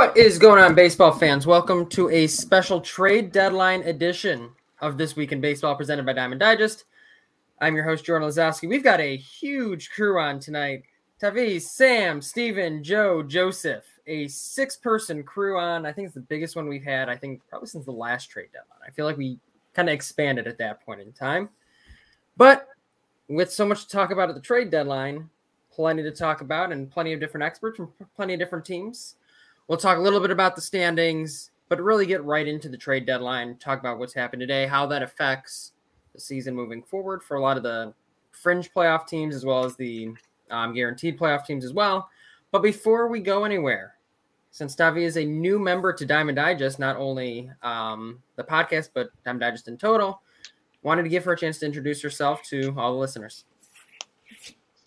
What is going on, baseball fans? Welcome to a special trade deadline edition of This Week in Baseball presented by Diamond Digest. I'm your host, Jordan Lazowski. We've got a huge crew on tonight. Taviz, Sam, Steven, Joe, Joseph, a six person crew on. I think it's the biggest one we've had, I think, probably since the last trade deadline. I feel like we kind of expanded at that point in time. But with so much to talk about at the trade deadline, plenty to talk about, and plenty of different experts from plenty of different teams We'll talk a little bit about the standings, but really get right into the trade deadline, talk about what's happened today, how that affects the season moving forward for a lot of the fringe playoff teams as well as the um, guaranteed playoff teams as well. But before we go anywhere, since Tavi is a new member to Diamond Digest, not only um, the podcast, but Diamond Digest in total, wanted to give her a chance to introduce herself to all the listeners.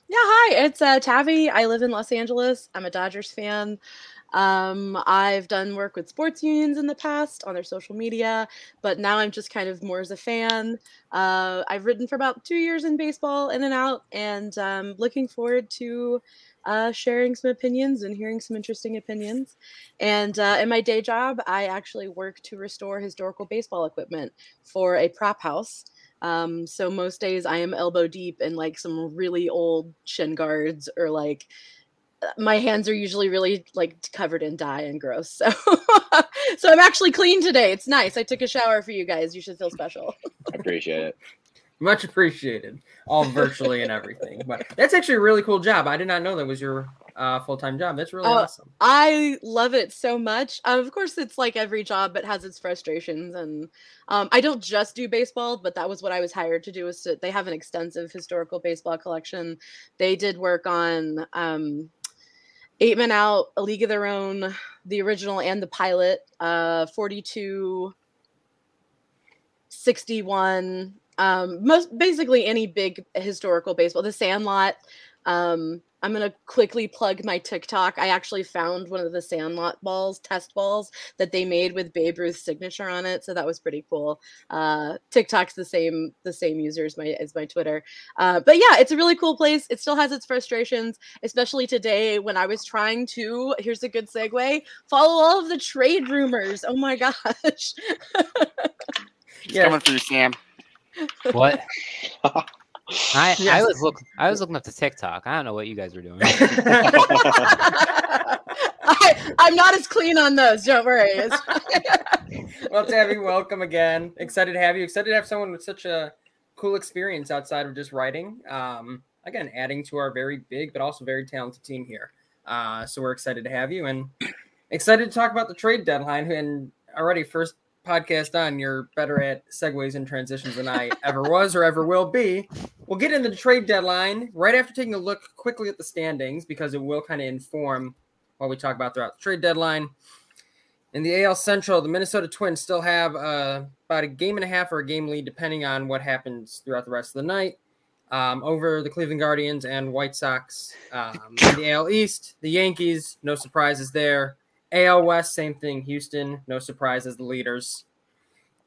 Yeah, hi, it's uh, Tavi. I live in Los Angeles. I'm a Dodgers fan. Um, I've done work with sports unions in the past on their social media, but now I'm just kind of more as a fan. Uh, I've written for about two years in baseball, in and out, and um, looking forward to uh, sharing some opinions and hearing some interesting opinions. And uh, in my day job, I actually work to restore historical baseball equipment for a prop house. Um, so most days I am elbow deep in like some really old shin guards or like my hands are usually really like covered in dye and gross. So so I'm actually clean today. It's nice. I took a shower for you guys. You should feel special. I appreciate it. Much appreciated. All virtually and everything. But that's actually a really cool job. I did not know that was your uh, full time job. That's really uh, awesome. I love it so much. Um, of course, it's like every job, but has its frustrations. And um, I don't just do baseball, but that was what I was hired to do. Is to, they have an extensive historical baseball collection. They did work on um, Eight Men Out, A League of Their Own, the original and the pilot, uh, 42, 61, um, most basically any big historical baseball. The Sandlot, um, I'm gonna quickly plug my TikTok. I actually found one of the Sandlot balls, test balls that they made with Babe Ruth's signature on it, so that was pretty cool. Uh, TikTok's the same the same user as my as my Twitter, uh, but yeah, it's a really cool place. It still has its frustrations, especially today when I was trying to. Here's a good segue. Follow all of the trade rumors. Oh my gosh. yeah. Coming through, Sam. What? I, yes. I was look I was looking up the TikTok. I don't know what you guys were doing. I, am not as clean on those. Don't worry. well, Tavi, welcome again. Excited to have you. Excited to have someone with such a cool experience outside of just writing. Um, again, adding to our very big but also very talented team here. Uh, so we're excited to have you and excited to talk about the trade deadline. And already, first podcast on, you're better at segues and transitions than I ever was or ever will be. We'll get into the trade deadline right after taking a look quickly at the standings because it will kind of inform what we talk about throughout the trade deadline. In the AL Central, the Minnesota Twins still have uh, about a game and a half or a game lead, depending on what happens throughout the rest of the night, um, over the Cleveland Guardians and White Sox. Um, the AL East, the Yankees, no surprises there. AL West, same thing. Houston, no surprise as the leaders.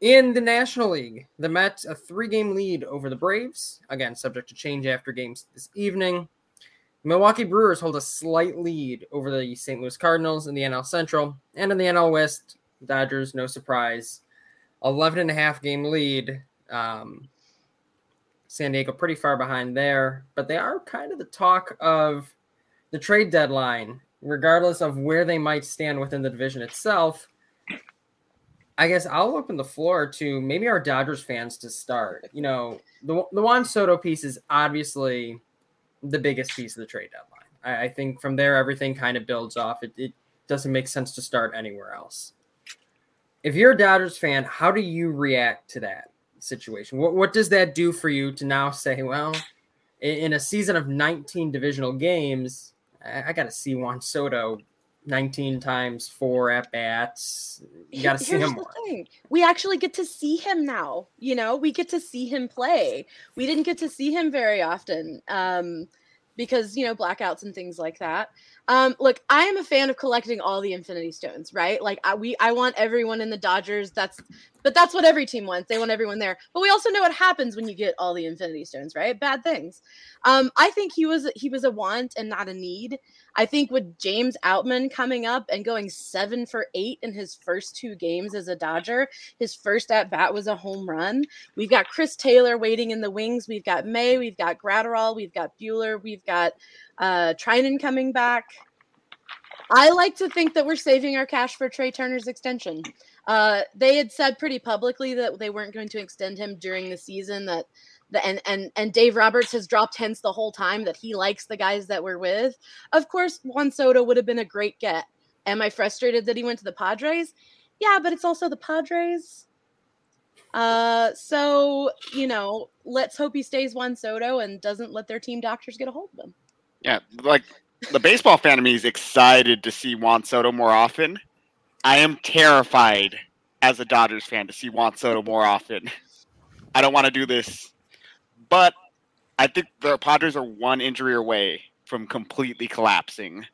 In the National League, the Mets a three-game lead over the Braves. Again, subject to change after games this evening. Milwaukee Brewers hold a slight lead over the St. Louis Cardinals in the NL Central. And in the NL West, Dodgers, no surprise. 11 and a half game lead. Um, San Diego pretty far behind there, but they are kind of the talk of the trade deadline regardless of where they might stand within the division itself. I guess I'll open the floor to maybe our Dodgers fans to start. You know, the the Juan Soto piece is obviously the biggest piece of the trade deadline. I, I think from there everything kind of builds off. It, it doesn't make sense to start anywhere else. If you're a Dodgers fan, how do you react to that situation? What what does that do for you to now say, well, in, in a season of 19 divisional games, I, I got to see Juan Soto 19 times four at bats. You got to see him more. Thing. We actually get to see him now. You know, we get to see him play. We didn't get to see him very often um, because, you know, blackouts and things like that. Um, look, I am a fan of collecting all the Infinity Stones, right? Like, I, we, I want everyone in the Dodgers. That's, but that's what every team wants. They want everyone there. But we also know what happens when you get all the Infinity Stones, right? Bad things. Um, I think he was he was a want and not a need. I think with James Outman coming up and going seven for eight in his first two games as a Dodger, his first at bat was a home run. We've got Chris Taylor waiting in the wings. We've got May. We've got Graterol. We've got Buehler. We've got uh, Treinen coming back. I like to think that we're saving our cash for Trea Turner's extension. Uh, they had said pretty publicly that they weren't going to extend him during the season. That the, and and and Dave Roberts has dropped hints the whole time that he likes the guys that we're with. Of course, Juan Soto would have been a great get. Am I frustrated that he went to the Padres? Yeah, but it's also the Padres. Uh, so you know, let's hope he stays Juan Soto and doesn't let their team doctors get a hold of him. Yeah, like the baseball fan of me is excited to see Juan Soto more often. I am terrified as a Dodgers fan to see Juan Soto more often. I don't want to do this, but I think the Padres are one injury away from completely collapsing.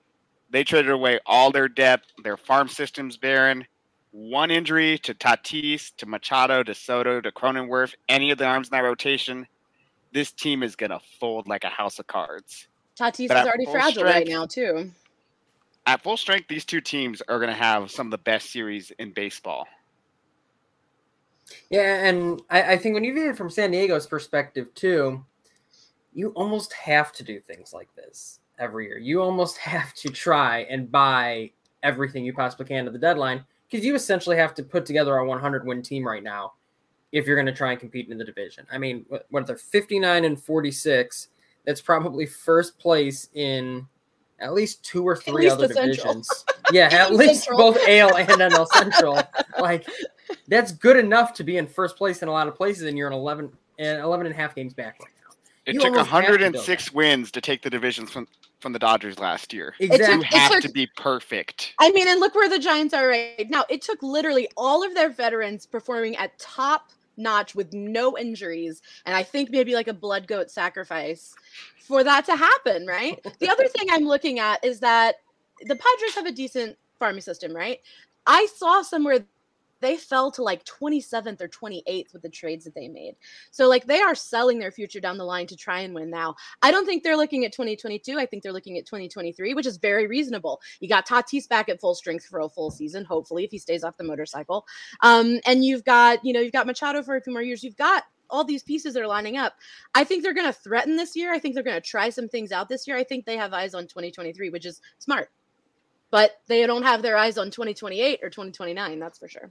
They traded away all their depth, their farm system's barren. One injury to Tatis, to Machado, to Soto, to Cronenworth, any of the arms in that rotation, this team is gonna fold like a house of cards. Tatis but is already fragile strength, right now too. At full strength, these two teams are going to have some of the best series in baseball. Yeah, and I, I think when you view it from San Diego's perspective too, you almost have to do things like this every year. You almost have to try and buy everything you possibly can to the deadline because you essentially have to put together a 100 win team right now if you're going to try and compete in the division. I mean, what, what are they 59 and 46? That's probably first place in at least two or three other divisions. yeah, at least both AL and NL Central. like that's good enough to be in first place in a lot of places, and you're in 11, and 11 and a half games back right now. It you took 106 to wins to take the divisions from from the Dodgers last year. Exactly. You have took, to be perfect. I mean, and look where the Giants are right now. It took literally all of their veterans performing at top notch with no injuries, and I think maybe like a blood goat sacrifice for that to happen, right? the other thing I'm looking at is that the Padres have a decent farming system, right? I saw somewhere they fell to like 27th or 28th with the trades that they made. So like they are selling their future down the line to try and win now. I don't think they're looking at 2022. I think they're looking at 2023, which is very reasonable. You got Tatis back at full strength for a full season, hopefully, if he stays off the motorcycle. Um, and you've got, you know, you've got Machado for a few more years. You've got all these pieces that are lining up. I think they're going to threaten this year. I think they're going to try some things out this year. I think they have eyes on 2023, which is smart. But they don't have their eyes on 2028 or 2029, that's for sure.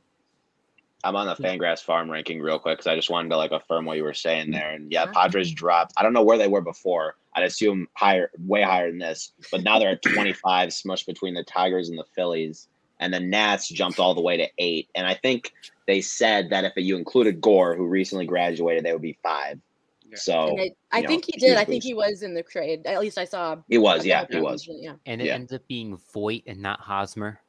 I'm on the Fangraphs farm ranking real quick because I just wanted to like affirm what you were saying mm. there. And yeah, Padres dropped. I don't know where they were before. I'd assume higher, way higher than this. But now they're at 25, smushed between the Tigers and the Phillies. And the Nats jumped all the way to eight. And I think they said that if you included Gore, who recently graduated, they would be five. Yeah. So it, I know, think he did. I think he was in the trade. At least I saw. He was. Yeah, he was. Yeah. And it yeah. ends up being Voit and not Hosmer.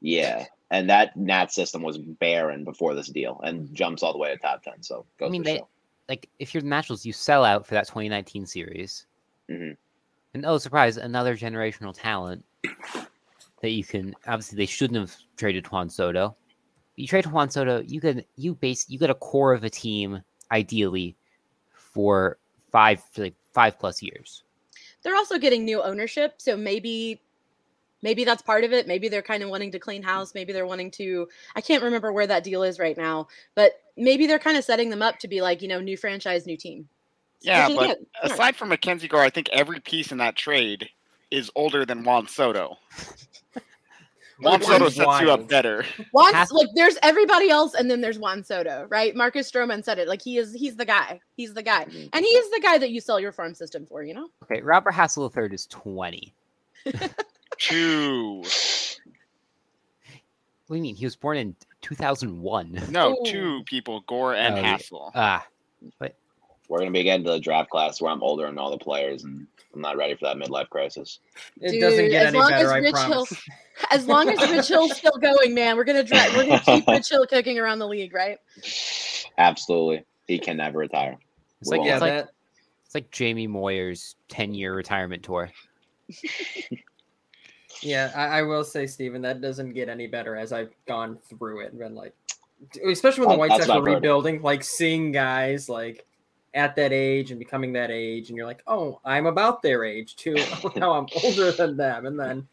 Yeah and that Nat system was barren before this deal, and jumps all the way to top ten. So I mean, they, like if you're the Nationals, you sell out for that 2019 series, mm-hmm. and oh surprise, another generational talent that you can. Obviously, they shouldn't have traded Juan Soto. You trade Juan Soto, you can you base you get a core of a team ideally for five like five plus years. They're also getting new ownership, so maybe maybe that's part of it. Maybe they're kind of wanting to clean house. Maybe they're wanting to, I can't remember where that deal is right now, but maybe they're kind of setting them up to be like, you know, new franchise, new team. Yeah, but aside from Mackenzie Gore, I think every piece in that trade is older than Juan Soto. Juan Soto sets wild. you up better. Juan, like there's everybody else, and then there's Juan Soto, right? Marcus Stroman said it. Like he is, he's the guy. He's the guy, mm-hmm. and he is the guy that you sell your farm system for. You know. Okay, Robert Hassell III is twenty. Two. What do you mean? He was born in 2001. No, Ooh. two people, Gore and oh, Hassell. Ah, but we're gonna be getting to the draft class where I'm older than all the players, and I'm not ready for that midlife crisis. It Dude, doesn't get any better, I Rich promise. Hill, as long as Rich Hill's still going, man, we're gonna drive. We're gonna keep Rich Hill kicking around the league, right? Absolutely, he can never retire. It's like, yeah, it's, like, it's like Jamie Moyer's 10 year retirement tour. Yeah, I, I will say, Steven, that doesn't get any better as I've gone through it and been like, especially when the Oh, White that's Sox what were I've rebuilding, like seeing guys like at that age and becoming that age, and you're like, oh, I'm about their age too. Oh, now I'm older than them, and then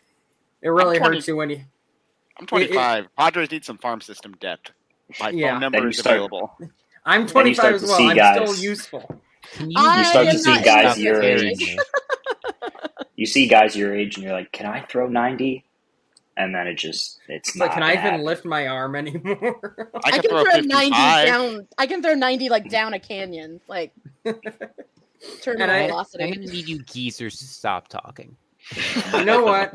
it really 20. hurts you when you. I'm 25. Padres need some farm system depth. My Yeah. phone number Then is start- available. I'm 25 as well. I'm guys- still useful. You, You start to see guys your age. This. You see guys your age, and you're like, "Can I throw 90?" And then it just it's It's like, not. can I even happen. lift my arm anymore? I can, can throw, throw 90 down. I can throw 90 like down a canyon, like terminal And I- I'm gonna need you geezers to stop talking. you know what?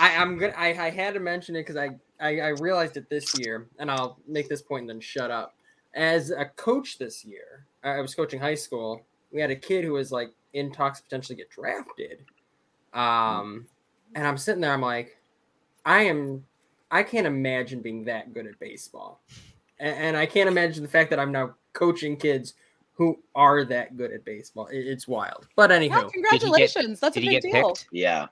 I, I'm good. I, I had to mention it because I, I I realized it this year, and I'll make this point and then shut up. As a coach this year, I I was coaching high school. We had a kid who was like in talks to potentially get drafted. Um, and I'm sitting there. I'm like, I am. I can't imagine being that good at baseball, and, and I can't imagine the fact that I'm now coaching kids who are that good at baseball. It- it's wild. But anywho, Yeah, congratulations. That's a Did he big get deal. picked? Yeah.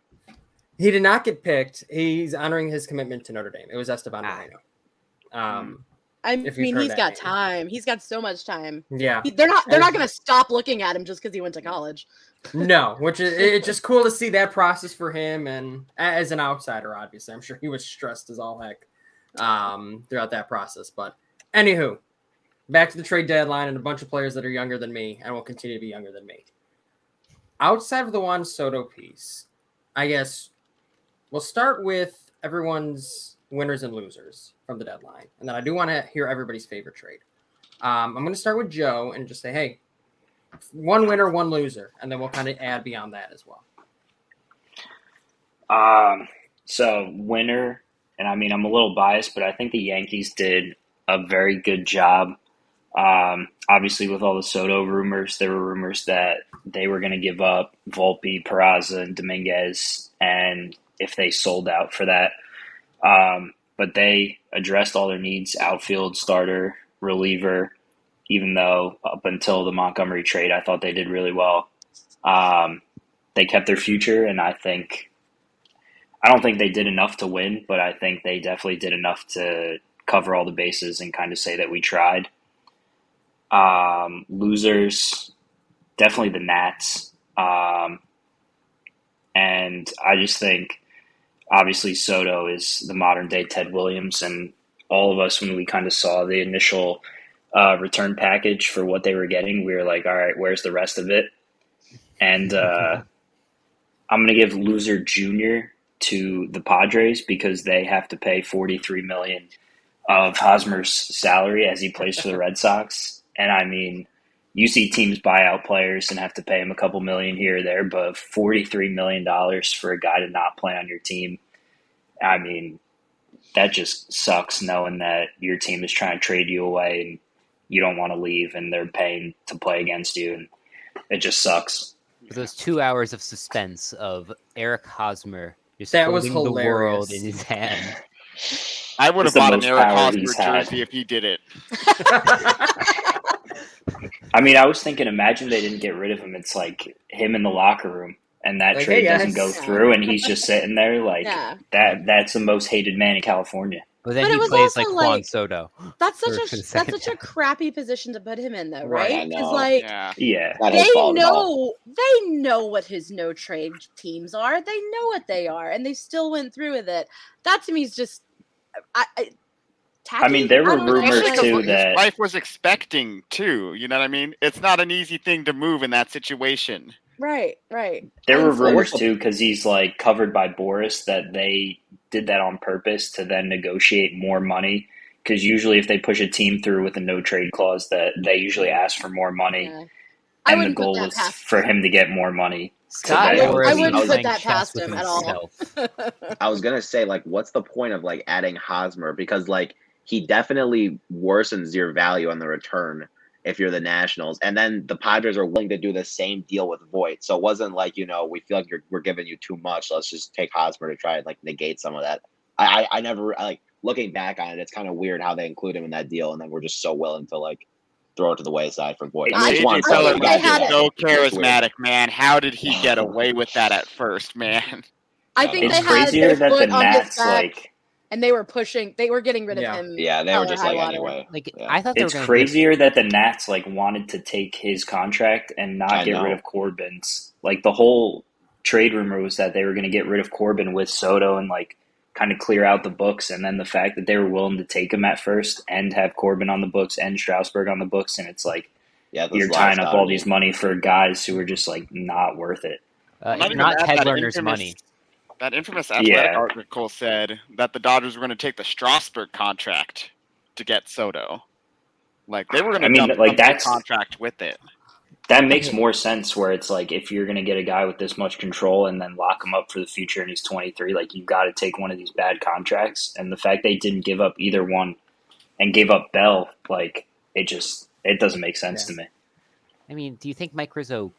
He did not get picked. He's honoring his commitment to Notre Dame. It was Esteban Ah. Moreno. Um, I mean, he's got name. time. He's got so much time. yeah, He- They're not. They're not going to stop looking at him just because he went to college. No, which is it's just cool to see that process for him. And as an outsider, obviously, I'm sure he was stressed as all heck um, throughout that process. But anywho, back to the trade deadline and a bunch of players that are younger than me and will continue to be younger than me. Outside of the Juan Soto piece, I guess we'll start with everyone's winners and losers from the deadline, and then I do want to hear everybody's favorite trade. Um, I'm going to start with Joe and just say, hey, one winner, one loser, and then we'll kind of add beyond that as well. Um, so winner, and I mean I'm a little biased, but I think the Yankees did a very good job. Um, obviously, with all the Soto rumors, there were rumors that they were going to give up Volpe, Peraza, and Dominguez, and if they sold out for that, um, but they addressed all their needs: outfield, starter, reliever. Even though up until the Montgomery trade, I thought they did really well. Um, they kept their future, and I think I don't think they did enough to win, but I think they definitely did enough to cover all the bases and kind of say that we tried. Um, losers, definitely the Nats. Um, and I just think, obviously, Soto is the modern day Ted Williams, and all of us, when we kind of saw the initial uh, return package for what they were getting, we were like, all right, where's the rest of it? And uh, I'm going to give loser junior to the Padres because they have to pay 43 million of Hosmer's salary as he plays for the Red Sox. And I mean, you see teams buy out players and have to pay him a couple million here or there, but 43 million dollars for a guy to not play on your team. I mean, that just sucks knowing that your team is trying to trade you away and you don't want to leave and they're paying to play against you and it just sucks. Those two hours of suspense of Eric Hosmer just That was holding the world hilarious. in his hand. I would It's have bought an Eric Hosmer jersey if he did it. I mean, I was thinking, imagine they didn't get rid of him. It's like him in the locker room, and that Like, trade hey, doesn't go through, and he's just sitting there like Yeah. that. That's the most hated man in California. But then But it he was plays also like Juan like- Soto. That's such a that's such a crappy position to put him in, though, Right, I right? Like Yeah. Yeah, they fault at all. know they know what his no trade teams are. They know what they are, and they still went through with it. That to me is just, I. I I mean, there were don't know, rumors, like- Especially 'cause too, that- his wife was expecting too. You know what I mean? It's not an easy thing to move in that situation. Right, right. there And were so- rumors too because he's like covered by Boras that they did that on purpose to then negotiate more money. Because usually, if they push a team through with a no trade clause, that they usually ask for more money, Yeah. I and the wouldn't put goal that was past. for him to get more money. Scott I wouldn't- I wouldn't put that past him at all. I was gonna say, like, what's the point of like adding Hosmer? Because like he definitely worsens your value on the return if you're the Nationals, and then the Padres are willing to do the same deal with Voit. So it wasn't like you know we feel like you're, we're giving you too much. Let's just take Hosmer to try and like negate some of that. I I, I never I, like looking back on it. It's kind of weird how they include him in that deal, and then we're just so willing to like throw it to the wayside for Voit. I- just AJ wanted to I say, think like, they Pellegrino guys had do is it. that. so It's weird. charismatic, man. How did he get away with that at first, man? I think It's they had crazier their that the foot on his back, like and they were pushing. They were getting rid of Yeah. him. Yeah, they were just like water. anyway. Like Yeah. I thought they it's were crazier that the Nats like wanted to take his contract and not I get rid of Corbin's. Like the whole trade rumor was that they were going to get rid of Corbin with Soto and like kind of clear out the books, and then the fact that they were willing to take him at first and have Corbin on the books and Strasburg on the books, and it's like Yeah, you're tying up all these money for guys who are just like not worth it. Uh, Not even not that, Ted that Lerner's infamous- money. That infamous athletic Yeah. article said that the Dodgers were going to take the Strasburg contract to get Soto. Like they were going to I mean, dump like, some that's- contract with it. That makes more sense where it's like if you're going to get a guy with this much control and then lock him up for the future and he's 23, like you've got to take one of these bad contracts. And the fact they didn't give up either one and gave up Bell, like it just it doesn't make sense to me. I mean, do you think Mike Rizzo,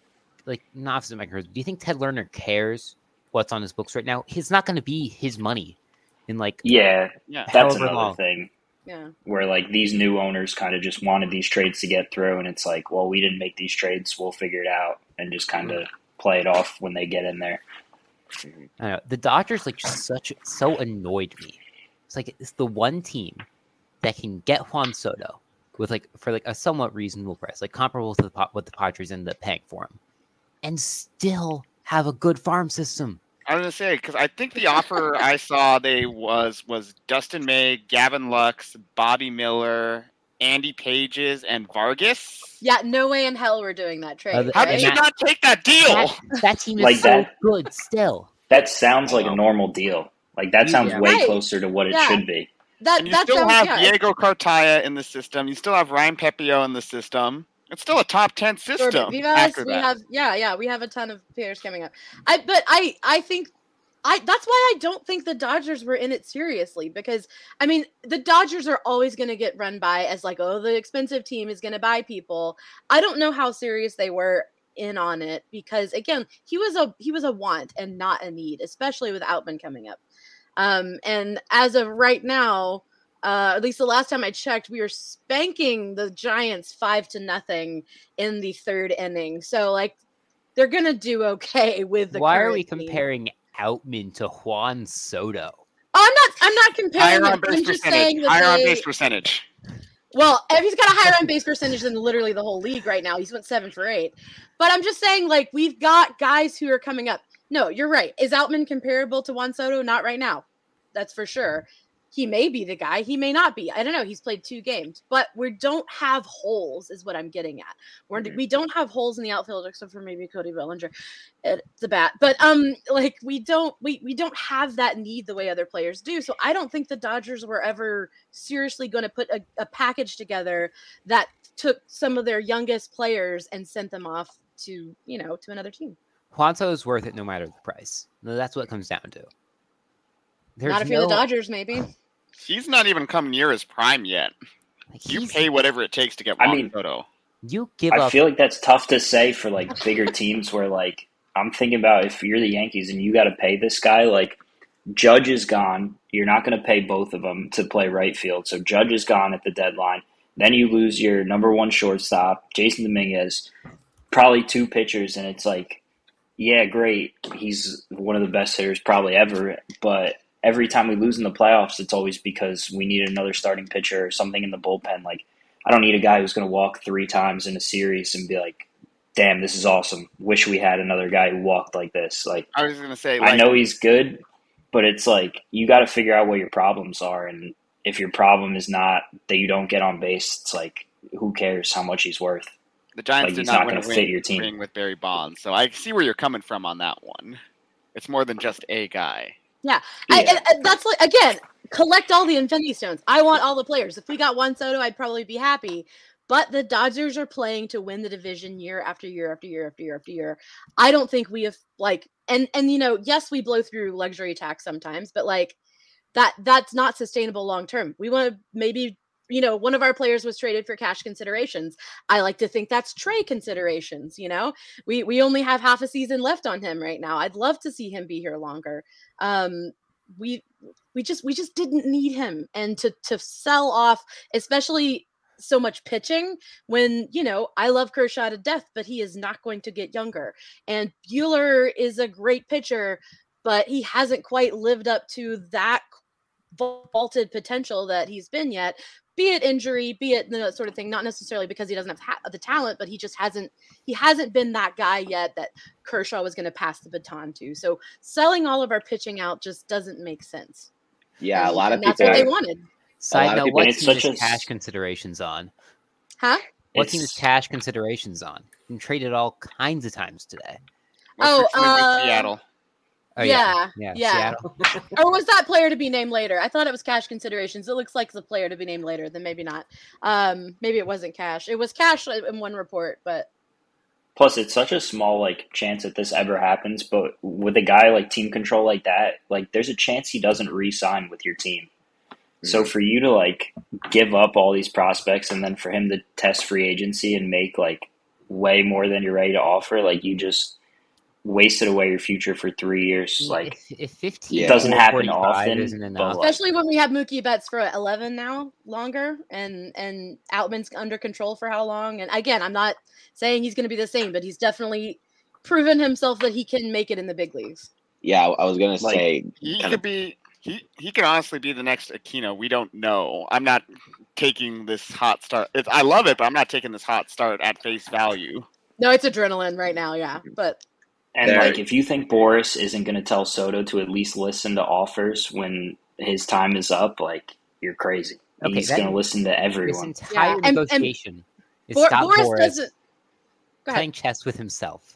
like not opposite Mike Rizzo, do you think Ted Lerner cares what's on his books right now? It's not going to be his money in like Yeah, Yeah. that's another long. thing Yeah. where like these new owners kind of just wanted these trades to get through, and it's like, well, we didn't make these trades, we'll figure it out, and just kind of play it off when they get in there. I know. The Dodgers like just such so annoyed me. It's like it's the one team that can get Juan Soto with like for like a somewhat reasonable price, like comparable to the, Pa- what the Padres ended up paying for him, and still have a good farm system. I was gonna say because I think the offer I saw they was was Dustin May, Gavin Lux, Bobby Miller, Andy Pages, and Vargas. Yeah, no way in hell we're doing that trade. Uh, How right? did you Matt- not take that deal? That, that team is Like so that. good still. That sounds like a normal deal. Like that sounds Yeah. way Right. closer to what it Yeah. should be. that and you that still have yeah. Diego Cartaya in the system. You still have Ryan Pepiot in the system. It's still a top ten system. Vivas, after we that. have yeah, yeah, we have a ton of players coming up. I but I I think I that's why I don't think the Dodgers were in it seriously because I mean the Dodgers are always going to get run by as like oh the expensive team is going to buy people. I don't know how serious they were in on it because again he was a he was a want and not a need especially with Outman coming up. Um and as of right now uh, at least the last time I checked, we were spanking the Giants five to nothing in the third inning. So like they're gonna do okay with the. Why are we current team. comparing Outman to Juan Soto? Oh, I'm not. I'm not comparing. Higher on base I'm just saying percentage. that Higher on base percentage. Well, if he's got a higher on base percentage than literally the whole league right now. He's went seven for eight. But I'm just saying, like, we've got guys who are coming up. No, you're right. Is Outman comparable to Juan Soto? Not right now. That's for sure. He may be the guy. He may not be. I don't know. He's played two games, but we don't have holes, is what I'm getting at. We're, Mhm. We don't have holes in the outfield except for maybe Cody Bellinger at the bat. But um, like we don't we we don't have that need the way other players do. So I don't think the Dodgers were ever seriously going to put a, a package together that took some of their youngest players and sent them off to you know to another team. Juan Soto is worth it no matter the price. That's what it comes down to. There's Not if you're the Dodgers, maybe. He's not even come near his prime yet. like, You pay whatever it takes to get I Juan mean- Soto. You give I up. feel like that's tough to say for like bigger teams where like I'm thinking about if you're the Yankees and you got to pay this guy like Judge is gone, you're not going to pay both of them to play right field. So Judge is gone at the deadline. Then you lose your number one shortstop, Jasson Dominguez, probably two pitchers, and it's like, yeah, great. He's one of the best hitters probably ever, but every time we lose in the playoffs, it's always because we need another starting pitcher or something in the bullpen. Like I don't need a guy who's going to walk three times in a series and be like, "Damn, this is awesome. Wish we had another guy who walked like this." Like, I was gonna say, like, I know he's good, but it's like you got to figure out what your problems are, and if your problem is not that you don't get on base, it's like who cares how much he's worth? the Giants like, did he's not not a gonna fit your team. with Barry Bonds, so I see where you're coming from on that one. It's more than just a guy. I, Yeah. and, and that's like again, collect all the Infinity Stones. I want all the players. If we got one Soto, I'd probably be happy. But the Dodgers are playing to win the division year after year after year after year after year. I don't think we have like and and you know, yes, we blow through luxury tax sometimes, but like that that's not sustainable long term. We want to maybe you know, one of our players was traded for cash considerations. I like to think that's Trea considerations, you know. We we only have half a season left on him right now. I'd love to see him be here longer. Um we we just we just didn't need him and to to sell off especially so much pitching when you know I love Kershaw to death but he is not going to get younger and Buehler is a great pitcher but he hasn't quite lived up to that vaulted potential that he's been yet be it injury be it the sort of thing not necessarily because he doesn't have ha- the talent but he just hasn't he hasn't been that guy yet that kershaw was going to pass the baton to so selling all of our pitching out just doesn't make sense Yeah, a lot of and that's people. what they wanted Side note: people- What team is a s- cash considerations on? huh What team is cash considerations on? Been traded all kinds of times today. Most Oh, uh, Seattle. Oh yeah, yeah, yeah. Seattle. or was that player to be named later? I thought it was cash considerations. It looks like the player to be named later. Then maybe not. Um, maybe it wasn't cash. It was cash in one report, but Plus, it's such a small like chance that this ever happens. But with a guy like team control like that, like there's a chance he doesn't re-sign with your team. So for you to like give up all these prospects and then for him to test free agency and make like way more than you're ready to offer, like you just wasted away your future for three years. Like if, if fifteen Yeah. doesn't happen 45 often, isn't enough. especially when we have Mookie Betts for eleven now longer, and and Outman's under control for how long? And again, I'm not saying he's going to be the same, but he's definitely proven himself that he can make it in the big leagues. Yeah, I was gonna Like, say. He could of- be. He he could honestly be the next Aquino. We don't know. I'm not taking this hot start. It's, I love it, but I'm not taking this hot start at face value. No, it's adrenaline right now, yeah. But And There- like, if you think Boras isn't going to tell Soto to at least listen to offers when his time is up, like you're crazy. Okay, He's going to listen to This everyone. entire and- and negotiation is Bor- Scott Boras, Boras, doesn't. Playing chess with himself.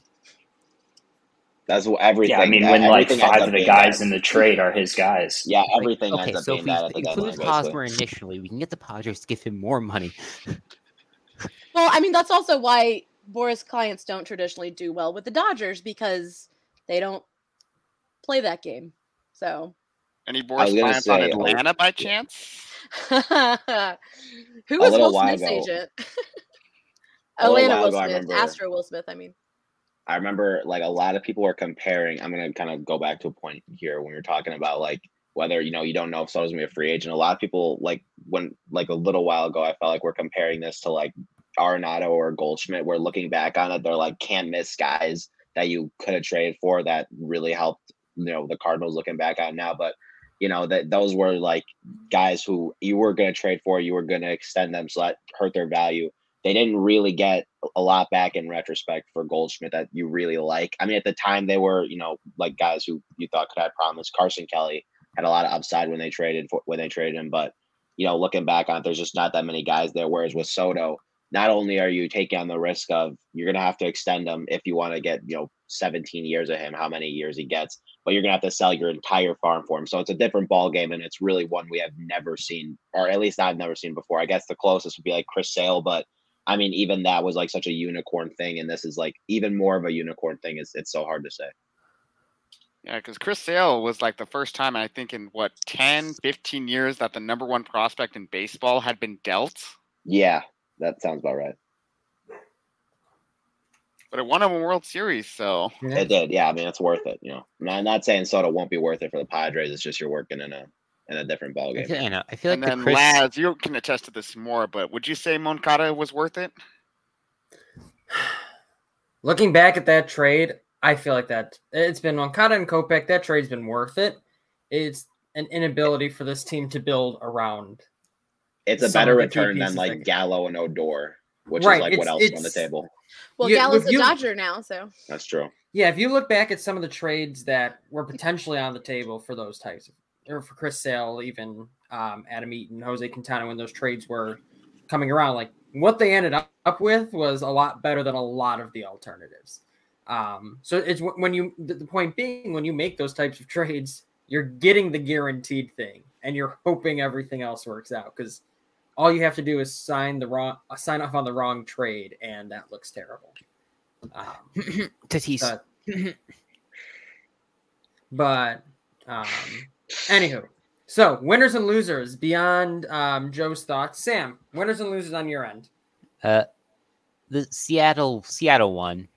That's what everything. Yeah, I mean, when like five of the guys that. in the trade are his guys. Yeah, Like, everything okay, up so if we that at the include deadline. Hosmer initially, we can get the Padres to give him more money. Well, I mean, that's also why Boras clients don't traditionally do well with the Dodgers because they don't play that game. So, Any Boras gonna clients on say, oh, Atlanta by chance? who was Will while Smith's ago- agent? Atlanta Will Smith, remember- Astro Will Smith. I mean, I remember like a lot of people were comparing. I'm gonna kind of go back to a point here when you're talking about like whether you know you don't know if someone's gonna be a free agent. A lot of people like when like a little while ago, I felt like we're comparing this to like Arenado or Goldschmidt. We're looking back on it, they're like can't miss guys that you could have traded for that really helped. You know the Cardinals looking back on now, but you know that those were like guys who you were gonna trade for. You were gonna extend them, so that hurt their value they didn't really get a lot back in retrospect for Goldschmidt that you really like. I mean, at the time they were, you know, like guys who you thought could have promise. Carson Kelly had a lot of upside when they traded for when they traded him, but you know, looking back on it, there's just not that many guys there. Whereas with Soto, not only are you taking on the risk of you're gonna have to extend him if you want to get, you know, 17 years of him, how many years he gets, but you're gonna have to sell your entire farm for him. So it's a different ball game, and it's really one we have never seen, or at least I've never seen before. I guess the closest would be like Chris Sale, but I mean, even that was like such a unicorn thing, and this is like even more of a unicorn thing. It's it's so hard to say. Yeah, because Chris Sale was like the first time I think in what 10, 15 years that the number one prospect in baseball had been dealt. Yeah, that sounds about right. But it won him a World Series, so It did. Yeah, I mean, it's worth it. You know, I'm not, not saying Soto won't be worth it for the Padres. It's just you're working in a in a different ball I game. feel, I know. I feel like and the then Chris. Laz, you can attest to this more, but would you say Moncada was worth it? Looking back at that trade, I feel like that it's been Moncada and Kopech. That trade's been worth it. It's an inability for this team to build around. It's a better of the key return than like that- Gallo and Odor, which Right, is like what else is on the table. well, You- Gallo's if a you- Dodger now, so That's true. Yeah, if you look back at some of the trades that were potentially on the table for those types of, or for Chris Sale, even um, Adam Eaton, Jose Quintana, when those trades were coming around, like what they ended up, up with was a lot better than a lot of the alternatives. Um, so it's when you, the the point being, when you make those types of trades, you're getting the guaranteed thing and you're hoping everything else works out because all you have to do is sign the wrong, uh, sign off on the wrong trade, and that looks terrible. Um, Tatis. uh, but um anywho so winners and losers beyond um joe's thoughts sam winners and losers on your end Uh, the Seattle Seattle one.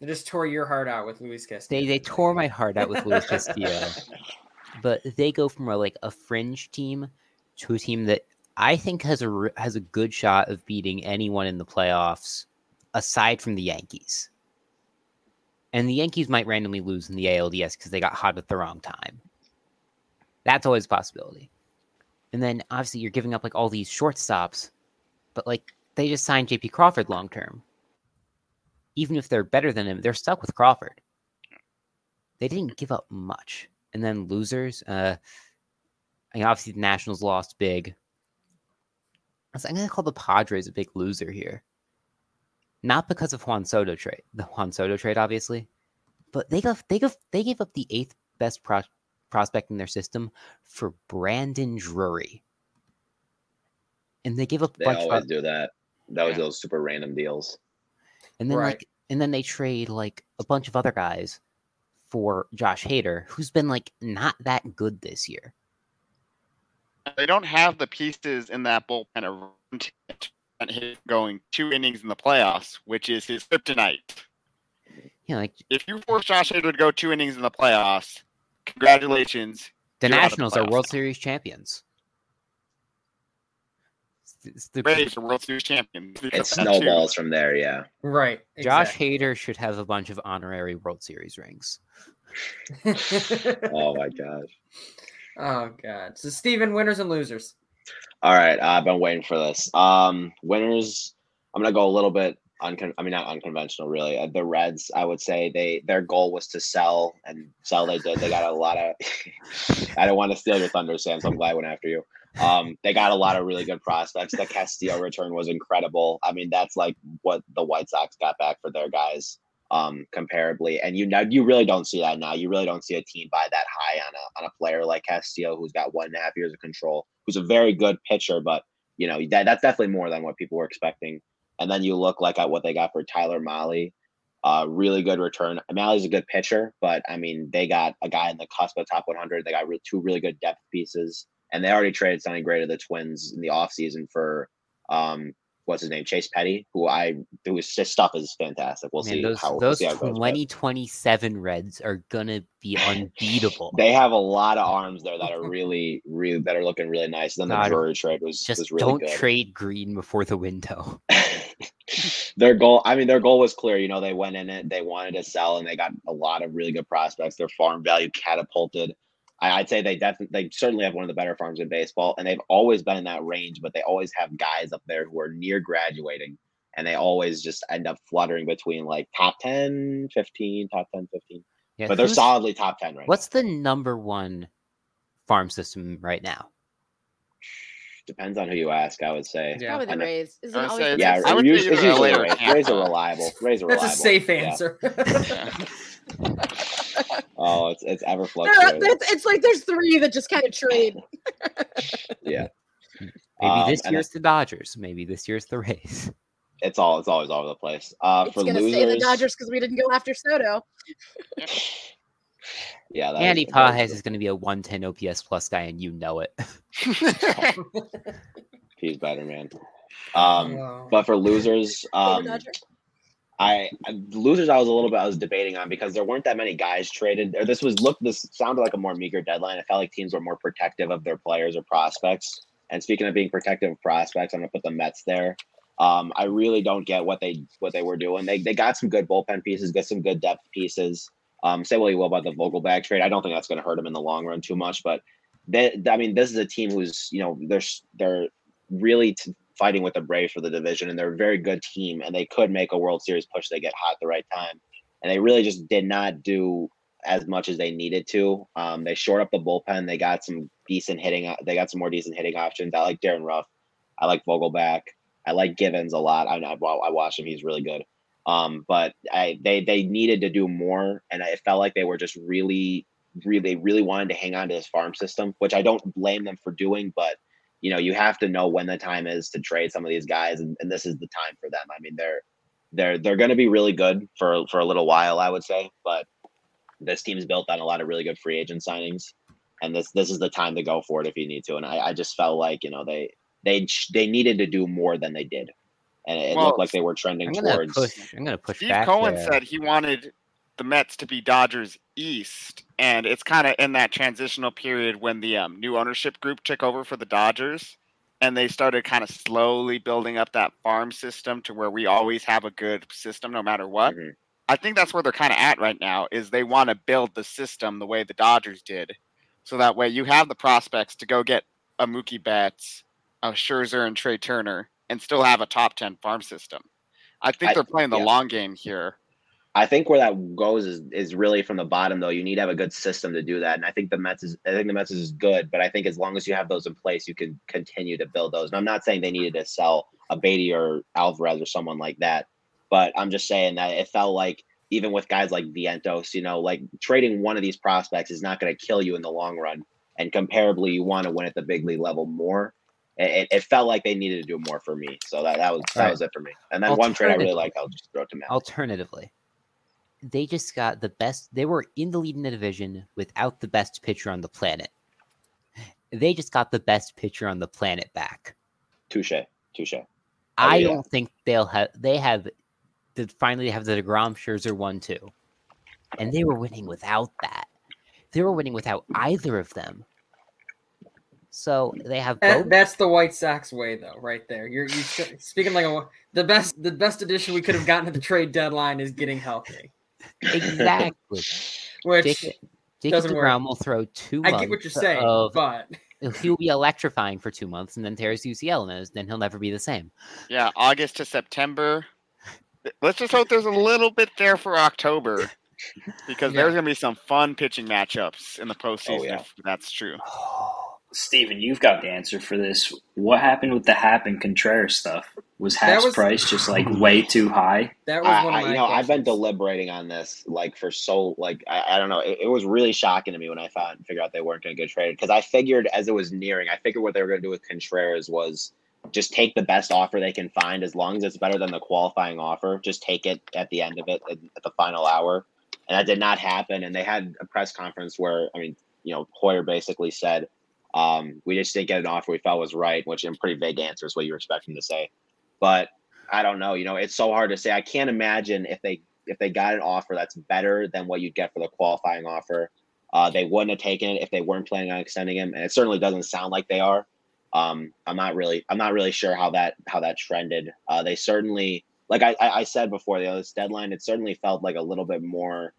they just tore your heart out with luis castillo They they tore my heart out with Luis Castillo, but they go from a, like a fringe team to a team that I think has a has a good shot of beating anyone in the playoffs, aside from the Yankees. And the Yankees might randomly lose in the ALDS because they got hot at the wrong time. That's always a possibility. And then obviously you're giving up like all these shortstops, but like they just signed JP Crawford long term. Even if they're better than him, they're stuck with Crawford. They didn't give up much. And then losers, uh I mean, obviously the Nationals lost big. So I'm gonna call the Padres a big loser here. Not because of Juan Soto trade, the Juan Soto trade, obviously, but they got they got they gave up the eighth best pro- prospect in their system for Brandon Drury, and they gave up a They bunch always of, do that. That was Yeah. those super random deals. and then Right. like and then they trade like a bunch of other guys for Josh Hader, who's been like not that good this year. They don't have the pieces in that bullpen around him to him going two innings in the playoffs, which is his kryptonite. You know, like If you force Josh Hader to go two innings in the playoffs, congratulations. the You're out of the Nationals are World. Series champions. It's- it's the- Braves are World Series champions. It because too. snowballs from there. Yeah. Right. Josh exactly. Hader should have a bunch of honorary World Series rings. Oh my gosh. Oh god. So Steven, winners and losers. All right, I've been waiting for this. Um, winners. I'm gonna go a little bit uncon. I mean, not unconventional, really. Uh, the Reds. I would say they their goal was to sell, and sell they did. They got a lot of. I don't want to steal your thunder, Sam. So I'm glad I went after you. Um, they got a lot of really good prospects. The Castillo return was incredible. I mean, that's like what the White Sox got back for their guys, um, comparably. And you know, you really don't see that now. You really don't see a team buy that high on a on a player like Castillo, who's got one and a half years of control, who's a very good pitcher, but you know that that's definitely more than what people were expecting. And then you look like at what they got for Tyler Mahle. Uh, really good return. Mahle's a good pitcher, but I mean, they got a guy in the cusp of top 100. They got re- two really good depth pieces, and they already traded Sonny Gray to the Twins in the offseason for um, what's his name, Chase Petty, who I who his his stuff is fantastic. We'll Man, see those how those it goes, 2027 Reds are gonna be unbeatable. They have a lot of arms there that are really, really that are looking really nice. Then the God, Drury trade was Just was really don't good. trade Green before the window. their goal i mean their goal was clear you know they went in it they wanted to sell and they got a lot of really good prospects their farm value catapulted I, i'd say they definitely they certainly have one of the better farms in baseball and they've always been in that range but they always have guys up there who are near graduating and they always just end up fluttering between like top 10 15 top 10 15 Yeah, but they're solidly top 10 right What's the number one farm system right now? now. depends on who you ask i would say Yeah. Probably the know. Rays. Isn't it always say the yeah I would it's usually, it's usually the Rays. Rays are reliable Rays are That's reliable a safe Yeah. answer. oh it's it's ever There- fluctuating that's- it's like there's three that just kind of trade. yeah Maybe Um, this and year's the Dodgers. Maybe this year's the Rays. it's all it's always all over the place. Uh, It's for gonna losers, stay the Dodgers because we didn't go after Soto. Yeah, that Andy is, Pages is is going to be a 110 OPS plus guy, and you know it. he's better, man. Um, Wow. but for losers, um, Dodgers. I losers I was a little bit I was debating on because there weren't that many guys traded. Or this was look this sounded like a more meager deadline. I felt like teams were more protective of their players or prospects. And speaking of being protective of prospects, I'm gonna put the Mets there. Um, I really don't get what they what they were doing. They they got some good bullpen pieces, got some good depth pieces. Um, say what you will about the Vogelbach trade. I don't think that's going to hurt them in the long run too much. But they, I mean, this is a team who's you know they're they're really t- fighting with the Braves for the division, and they're a very good team, and they could make a World Series push. They get hot at the right time, and they really just did not do as much as they needed to. Um, they shored up the bullpen. They got some decent hitting. They got some more decent hitting options. I like Darin Ruf. I like Vogelbach. I like Givens a lot. I I, I watch him. He's really good. Um, but I they they needed to do more, and it felt like they were just really, really, really wanted to hang on to this farm system, which I don't blame them for doing. But you know, you have to know when the time is to trade some of these guys, and, and this is the time for them. I mean, they're they're they're going to be really good for for a little while, I would say. But this team's built on a lot of really good free agent signings, and this this is the time to go for it if you need to. And I, I just felt like you know they they they needed to do more than they did, and it Well, looked like they were trending I'm gonna towards. push. I'm gonna push Steve back. Cohen there. said he wanted the Mets to be Dodgers East, and it's kind of in that transitional period when the um, new ownership group took over for the Dodgers, and they started kind of slowly building up that farm system to where we always have a good system no matter what. Mhm. I think that's where they're kind of at right now. Is they want to build the system the way the Dodgers did, so that way you have the prospects to go get a Mookie Betts, a Scherzer, and Trea Turner, and still have a top ten farm system. I think I- they're playing the yeah. long game here. I think where that goes is is really from the bottom though. You need to have a good system to do that. And I think the Mets is I think the Mets is good, but I think as long as you have those in place, you can continue to build those. And I'm not saying they needed to sell a Baty or Alvarez or someone like that, but I'm just saying that it felt like even with guys like Vientos, you know, like trading one of these prospects is not going to kill you in the long run. And comparably, you want to win at the big league level more. It, it, felt like they needed to do more for me. So that, that was that Right. was it for me. And then one trade I really like, I'll just throw it to Matt. Alternatively, they just got the best. They were in the lead in the division without the best pitcher on the planet. They just got the best pitcher on the planet back. Touche, touche. I yeah. don't think they'll have. They have. Did finally, have the Degrom Scherzer one two, and they were winning without that. They were winning without either of them. So they have That- both. that's the White Sox way, though, right there. You're you're speaking like a, the best. The best addition we could have gotten to the trade deadline is getting healthy, exactly. which Jacob, Jacob doesn't work. Degrom will throw two. I get what you're saying, Of, but he'll be electrifying for two months and then tears UCL, and then he'll never be the same. Yeah, August to September. Let's just hope there's a little bit there for October, because Yeah. there's gonna be some fun pitching matchups in the oh, postseason. yeah. If that's true. Oh, Steven, you've got the answer for this. What happened with the Hap and Contreras stuff? Was That Hap's was- price just like way too high? that was I, one of I, my. you know, I've been deliberating on this like for so like I, I don't know. It, it was really shocking to me when I found figured out they weren't going to get traded because I figured as it was nearing, I figured what they were going to do with Contreras was just take the best offer they can find as long as it's better than the qualifying offer. Just take it at the end of it at, at the final hour, and that did not happen. And they had a press conference where I mean, you know, Hoyer basically said. Um, we just didn't get an offer we felt was right, which in pretty vague answer is what you were expecting to say. But I don't know. You know, it's so hard to say. I can't imagine if they if they got an offer that's better than what you'd get for the qualifying offer, uh, they wouldn't have taken it if they weren't planning on extending him. And it certainly doesn't sound like they are. Um, I'm not really I'm not really sure how that how that trended. Uh, they certainly like I, I said before, you know, this deadline, it certainly felt like a little bit more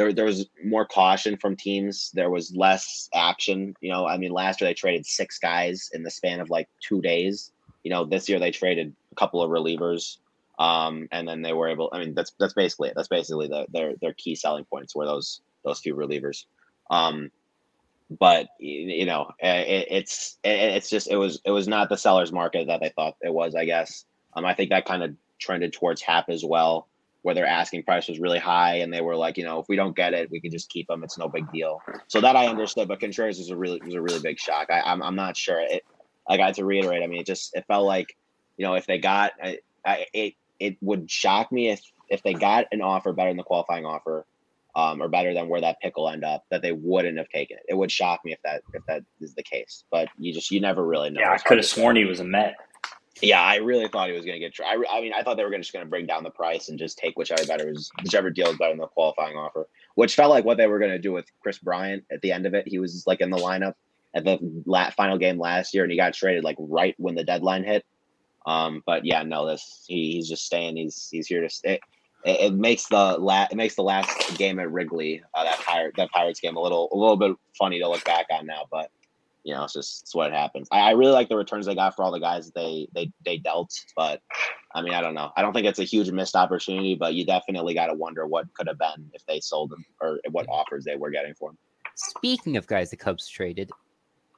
there, there was more caution from teams. There was less action. You know, I mean, last year they traded six guys in the span of like two days. You know, this year they traded a couple of relievers, um, and then they were able. I mean, that's that's basically it. That's basically the, their their key selling points were those those few relievers. Um, but you know, it, it's it, it's just it was it was not the seller's market that they thought it was. I guess. Um, I think that kind of trended towards Hap as well where their asking price was really high and they were like, you know, if we don't get it, we can just keep them. It's no big deal. So that I understood, but Contreras was a really was a really big shock. I, I'm I'm not sure. It I had to reiterate. I mean, it just it felt like, you know, if they got I, I, it, it would shock me if if they got an offer better than the qualifying offer, um, or better than where that pick will end up, that they wouldn't have taken it. It would shock me if that if that is the case. But you just you never really know. Yeah, I could have sworn he was a Met. Yeah, I really thought he was going to get. I, I mean, I thought they were gonna, just going to bring down the price and just take whichever better was, whichever deal is better than the qualifying offer, which felt like what they were going to do with Kris Bryant at the end of it. He was like in the lineup at the la- final game last year, and he got traded like right when the deadline hit. Um, but yeah, no, this he, he's just staying. He's he's here to stay. It, it makes the la- it makes the last game at Wrigley uh, that pirate that Pirates game a little a little bit funny to look back on now, but you know, it's just it's what happens. I, I really like the returns they got for all the guys that they they they dealt, but I mean, I don't know. I don't think it's a huge missed opportunity, but you definitely got to wonder what could have been if they sold them or what offers they were getting for them. Speaking of guys the Cubs traded,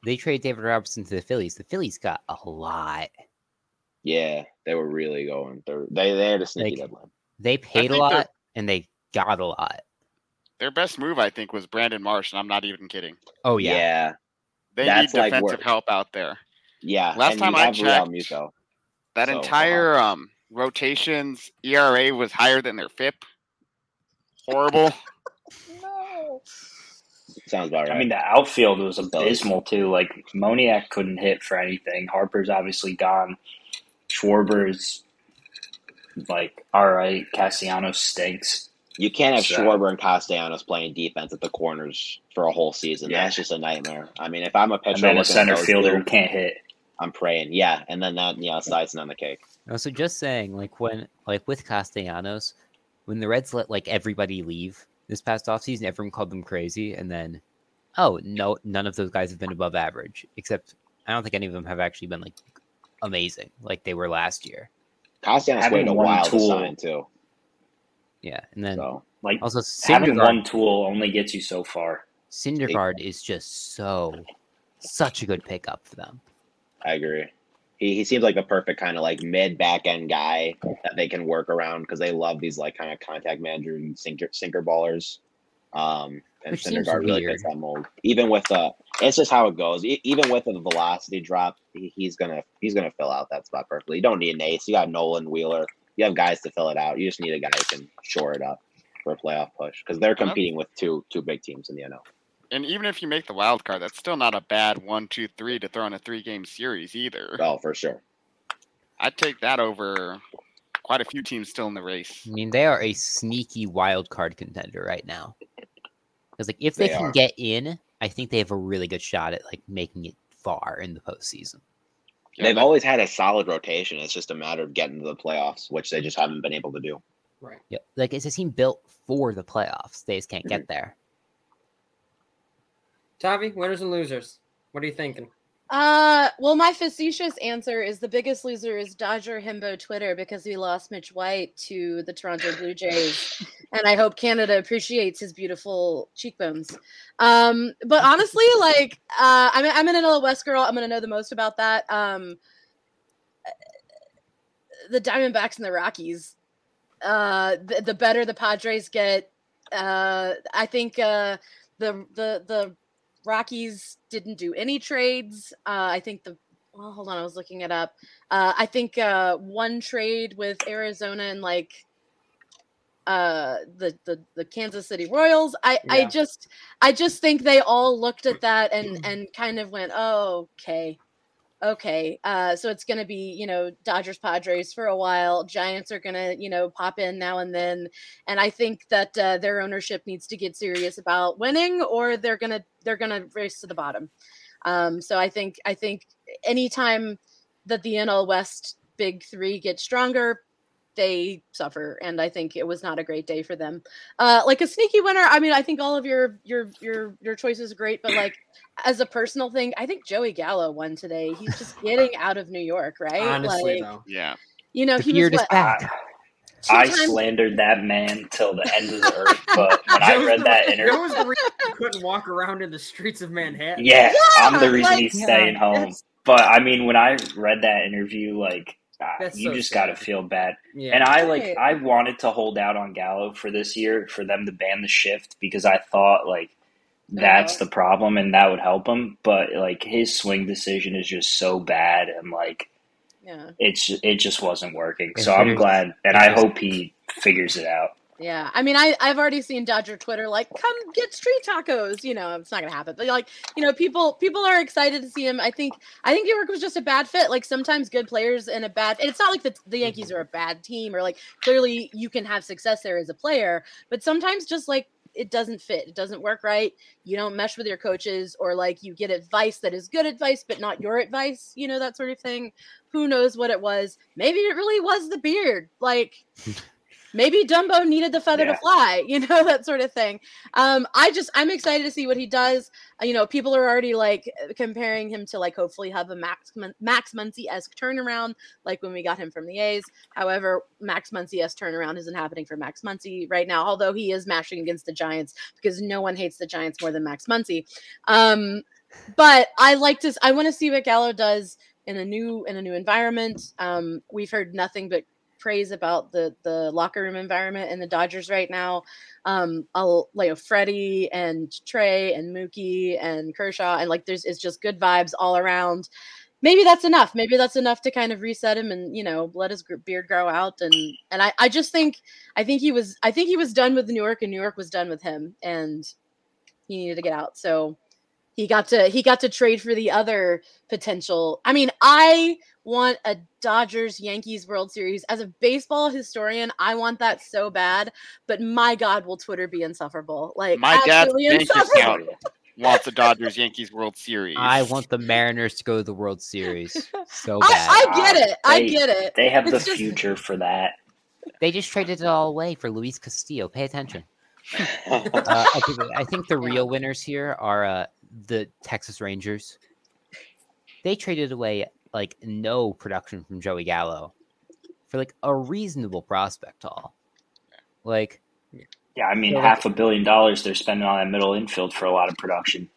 they traded David Robertson to the Phillies. The Phillies got a lot. Yeah, they were really going. Through, they they had a sneaky Like- deadline. They paid a lot and they got a lot. Their best move, I think, was Brandon Marsh, and I'm not even kidding. Oh Yeah, yeah. Yeah, They That's need defensive where- help out there. Yeah. Last time I checked- Muto. That So, entire um, rotations ERA was higher than their FIP. Horrible. sounds about right. I mean, the outfield was abysmal too. Like Moniak couldn't hit for anything. Harper's obviously gone. Schwarber's like all right. Cassiano stinks. You can't have so- Schwarber and Castellanos playing defense at the corners for a whole season. Yeah. That's just a nightmare. I mean, if I'm a pitcher, And then a center fielder who can't hit. I'm praying. Yeah, and then that, yeah, it's on the cake. No, so just saying, like when, like with Castellanos, when the Reds let like everybody leave this past offseason, everyone called them crazy, and then oh no, none of those guys have been above average, except I don't think any of them have actually been like amazing like they were last year. Castellanos Having waited a one while to sign too. Yeah, and then So Like also having Syndergaard, one tool only gets you so far. Syndergaard is just so such a good pickup for them. I agree. He, he seems like the perfect kind of like mid back end guy that they can work around because they love these like kind of contact manager and sinker sinker ballers. Um, and Which Syndergaard really fits that mold. Even with the, it's just how it goes. E- even with the velocity drop, he, he's gonna he's gonna fill out that spot perfectly. You don't need an ace. You got Nolan Wheeler. You have guys to fill it out. You just need a guy who can shore it up for a playoff push because they're uh-huh. competing with two two big teams in the NL. And even if you make the wild card, that's still not a bad one, two, three to throw in a three game series either. Oh, for sure. I'd take that over quite a few teams still in the race. I mean, they are a sneaky wild card contender right now. Because like if they, They can are. get in, I think they have a really good shot at like making it far in the postseason. Yeah, They've that- always had a solid rotation. It's just a matter of getting to the playoffs, which they just haven't been able to do. Right. Yeah, like it's a team built for the playoffs. They just can't get there. Tavi, winners and losers. What are you thinking? Uh, well, my facetious answer is the biggest loser is Dodger Himbo Twitter because we lost Mitch White to the Toronto Blue Jays, and I hope Canada appreciates his beautiful cheekbones. Um, but honestly, like, uh, I'm I'm an NL West girl. I'm gonna know the most about that. Um, the Diamondbacks and the Rockies. Uh, the, the better the Padres get, uh, I think uh, the the the Rockies didn't do any trades. Uh, I think the well, hold on, I was looking it up. Uh, I think uh, one trade with Arizona and like uh the the the Kansas City Royals. I I just I just think they all looked at that and and kind of went, "Oh, okay. Okay. Uh so it's going to be, you know, Dodgers Padres for a while. Giants are going to, you know, pop in now and then. And I think that uh, their ownership needs to get serious about winning or they're going to they're going to race to the bottom. Um so I think I think anytime that the NL West big 3 get stronger, they suffer and i think it was not a great day for them uh like a sneaky winner i mean i think all of your your your your choices are great but like as a personal thing i think joey gallo won today he's just getting out of new york right Honestly, like though. Yeah. you know The he was what, back. I times- slandered that man till the end of the earth, but when I read the, that That interview, was the reason he couldn't walk around in the streets of Manhattan. yeah, I'm the reason like- he's staying home. But I mean, when I read that interview, like That's you so just got to feel bad. Yeah. And I like I wanted to hold out on Gallo for this year for them to ban the shift because I thought like that's Uh-huh. the problem and that would help him. But like his swing decision is just so bad and like yeah it's it just wasn't working. It's So I'm glad and I hope he figures it out. Yeah, I mean, I I've already seen Dodger Twitter like, come get street tacos. You know, it's not gonna happen, but like, you know, people people are excited to see him. I think I think York was just a bad fit. Like sometimes good players and a bad. And it's not like the the Yankees mm-hmm. are a bad team or like clearly you can have success there as a player, but sometimes just like it doesn't fit. It doesn't work right. You don't mesh with your coaches, or like you get advice that is good advice, but not your advice. You know that sort of thing. Who knows what it was? Maybe it really was the beard. Like maybe Dumbo needed the feather Yeah. to fly, you know, that sort of thing. Um, I just I'm excited to see what he does. Uh, you know, people are already like comparing him to like hopefully have a Max Max Muncy esque turnaround, like when we got him from the A's. However, Max Muncy esque turnaround isn't happening for Max Muncy right now, although he is mashing against the Giants because no one hates the Giants more than Max Muncy. Um, but I like to I want to see what Gallo does in a new in a new environment. Um, we've heard nothing but praise about the the locker room environment in the Dodgers right now. Um, I'll like Freddie and Trea and Mookie and Kershaw and like there's it's just good vibes all around. Maybe that's enough. Maybe that's enough to kind of reset him and you know let his beard grow out and and I I just think I think he was I think he was done with New York and New York was done with him and he needed to get out. So he got to he got to trade for the other potential. I mean, I want a Dodgers Yankees World Series. As a baseball historian, I want that so bad, but my god, will Twitter be insufferable. Like My dad's absolutely bank insufferable. account wants the Dodgers Yankees World Series. I want the Mariners to go to the World Series so bad. I get it. I They- get it. They have It's the just- future for that. They just traded it all away for Luis Castillo. Pay attention. Uh, okay, I think the real winners here are uh, the Texas Rangers. They traded away like no production from Joey Gallo for like a reasonable prospect haul. Like Yeah, I mean, So- half a billion dollars they're spending on that middle infield for a lot of production.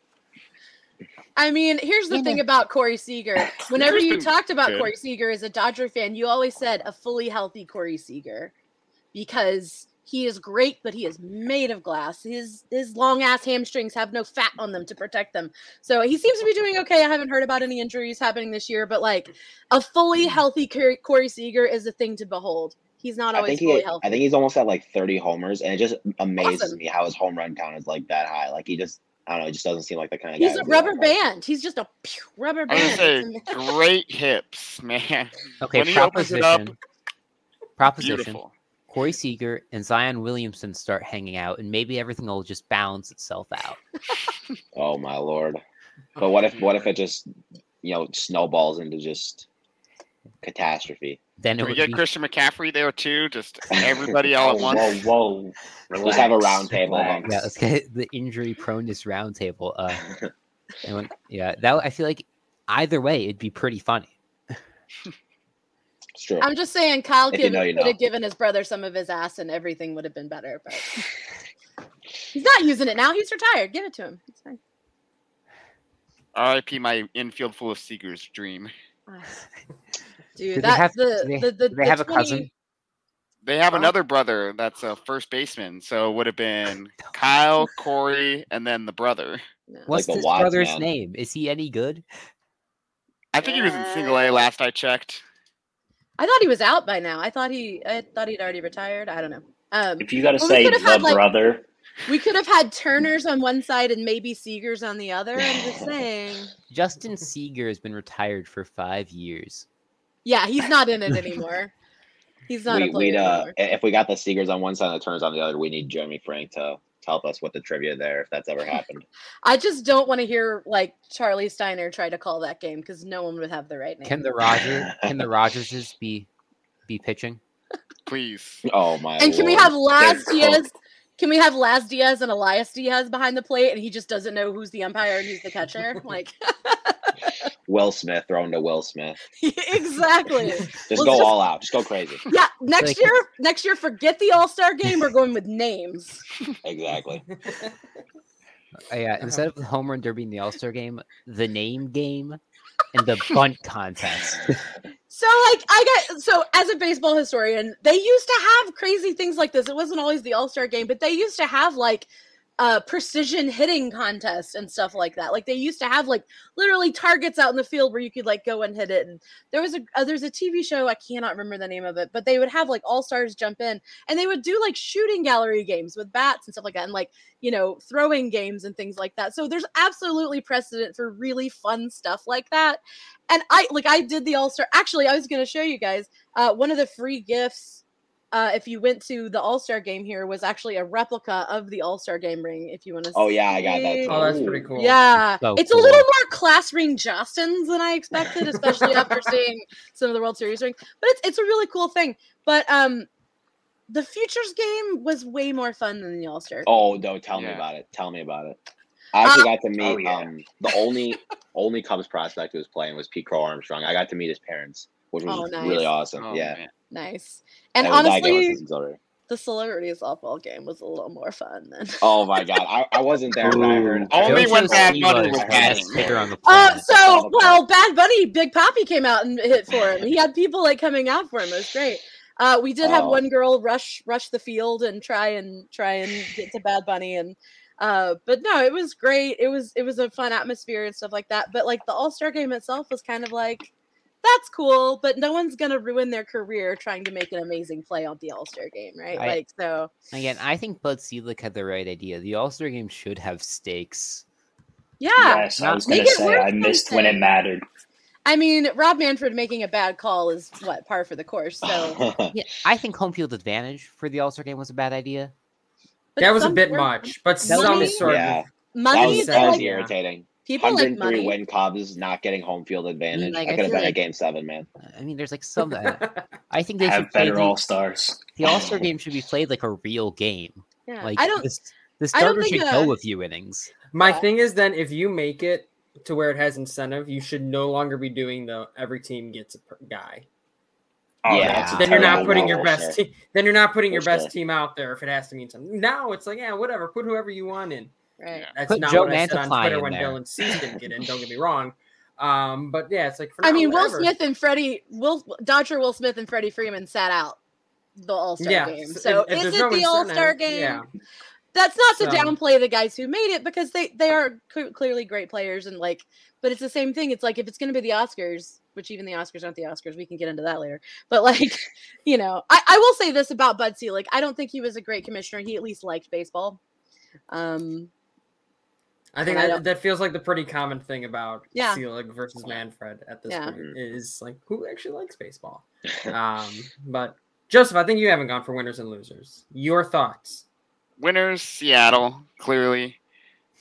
I mean, here's the Yeah. thing about Corey Seager. Whenever you talked about good. Corey Seager as a Dodger fan, you always said a fully healthy Corey Seager because he is great, but he is made of glass. His his long ass hamstrings have no fat on them to protect them. So he seems to be doing okay. I haven't heard about any injuries happening this year, but like a fully hmm. healthy Corey Corey Seager is a thing to behold. He's not I always think fully he, healthy. I think he's almost at like 30 homers, and it just amazes Awesome. me how his home run count is like that high. Like he just, I don't know, he just doesn't seem like the kind of guy. He's a to do that, rubber but- band. He's just a pew, rubber I band. say, great hips, man. okay, When he opens it up, proposition. Proposition. Beautiful. Corey Seager and Zion Williamson start hanging out, and maybe everything will just balance itself out. Oh my lord! But what if, what if it just, you know, snowballs into just catastrophe? Then it we would get be Christian McCaffrey there too? Just everybody all at whoa, once. whoa, whoa. Just have a Relax, round table relax. yeah. Let's get the injury proneness roundtable. Uh, and when- yeah, that I feel like either way it'd be pretty funny. It's true. I'm just saying, Kyle If you could, know, you could have given his brother some of his ass, and everything would have been better. But he's not using it now. He's retired. Give it to him. It's fine. R.I.P. My infield full of Seagers dream. Ah. Do Dude, they that have- the, they- the, the, do they the have a cousin? They have Huh? another brother that's a first baseman, so it would have been Kyle, Corey, and then the brother. No. What's the this Watts brother's man. name? Is he any good? I think he was in single A last I checked. I thought he was out by now. I thought he, I thought he'd already retired. I don't know. Um, If you got to Well, say the had, like- brother, we could have had Turners on one side and maybe Seagers on the other. I'm just saying. Justin Seager has been retired for five years. Yeah, he's not in it anymore. He's not a we, player we'd, uh, anymore. if we got the Seagers on one side and the Turners on the other, we need Jeremy Frank to, to help us with the trivia there if that's ever happened. I just don't want to hear like Charlie Steiner try to call that game because no one would have the right name. Can the Roger can the Rogerses be be pitching? Please. Oh my! And can we have Laz Diaz? Can we have Laz Diaz and Elias Diaz behind the plate, and he just doesn't know who's the umpire and who's the catcher? Like, Will Smith thrown to Will Smith? exactly. Just Well, go just- all out. Just go crazy. Yeah, next Like- year, next year, forget the All Star game. We're going with names. Exactly. Uh, yeah, instead of the home run derby in the All Star game, the name game and the bunt contest. So, like, I got so as a baseball historian, they used to have crazy things like this. It wasn't always the All Star game, but they used to have like uh precision hitting contests and stuff like that. Like they used to have like literally targets out in the field where you could like go and hit it. And there was a uh, there's a TV show I cannot remember the name of it, but they would have like all stars jump in and they would do like shooting gallery games with bats and stuff like that, and like you know throwing games and things like that. So there's absolutely precedent for really fun stuff like that and I like I did the All Star. Actually, I was going to show you guys uh, one of the free gifts. Uh, if you went to the All Star game here, was actually a replica of the All Star game ring. If you want to, Oh yeah, I got that. Oh, that's pretty cool. Yeah, So it's a little more class ring Justin's than I expected, especially after seeing some of the World Series rings. But it's it's a really cool thing. But um, the Futures game was way more fun than the All Star. Oh no, tell me about it. Tell me about it. I actually Uh, got to meet oh, yeah. um the only only Cubs prospect who was playing was Pete Crow Armstrong. I got to meet his parents, which was Oh, nice. really awesome. Oh, yeah. man. nice. And That was- that game was honestly, the celebrity softball game was a little more fun than. Oh my god, I, I wasn't there, but I heard. Only when Joe Bad Bunny was was the batting. best hitter on the Uh, so well, Bad Bunny, Big Papi came out and hit for him. He had people like coming out for him. It was great. Uh, we did have Oh. one girl rush rush the field and try and try and get to Bad Bunny and uh but no it was great it was it was a fun atmosphere and stuff like that but like the all-star game itself was kind of like that's cool but no one's gonna ruin their career trying to make an amazing play on the all-star game right I- like so Again, I think Bud Selig had the right idea. The All Star game should have stakes. yeah yes, I was gonna say I missed when it mattered. i mean rob manfred making a bad call is what par for the course so Yeah, I think home field advantage for the All Star game was a bad idea. but that was a bit much, but That was some a sort yeah, of. that money was, that was like Yeah. irritating. People 103 money. win Cubs is not getting home field advantage. like, I I could have feel been like- at game seven, man. I mean, there's like some. I think they Have should play better All Stars. the All Star game should be played like a real game. Yeah. Like I don't. the, the I don't starter should think, go uh, a few innings. My Yeah. thing is then if you make it to where it has incentive, you should no longer be doing the every team gets a per- guy. Oh, Yeah, that's Then you're not putting your best sure. team. Then you're not putting your best sure. team out there if it has to mean something. Now it's like yeah, whatever. Put whoever you want in. Right. Yeah. That's Put not Joe what I said on Twitter when there. Dylan Cease didn't get in. Don't get me wrong. Um, but yeah, it's like for I now, mean, Will. Smith and Freddie, Will Dodger Will Smith and Freddie Freeman sat out the All Star Yeah, game. So if- if is it no the All Star game? Yeah, That's not to So- downplay the guys who made it because they they are cl- clearly great players and like, but it's the same thing. It's like if it's going to be the Oscars, which even the Oscars aren't the Oscars, we can get into that later. But like, you know, I, I will say this about Bud Selig. I don't think he was a great commissioner. He at least liked baseball. Um, I think And I that, that feels like the pretty common thing about Yeah. Selig versus Manfred at this Yeah. point is like who actually likes baseball. Um, but Joseph, I think you haven't gone for winners and losers. Your thoughts? Winners, Seattle, clearly.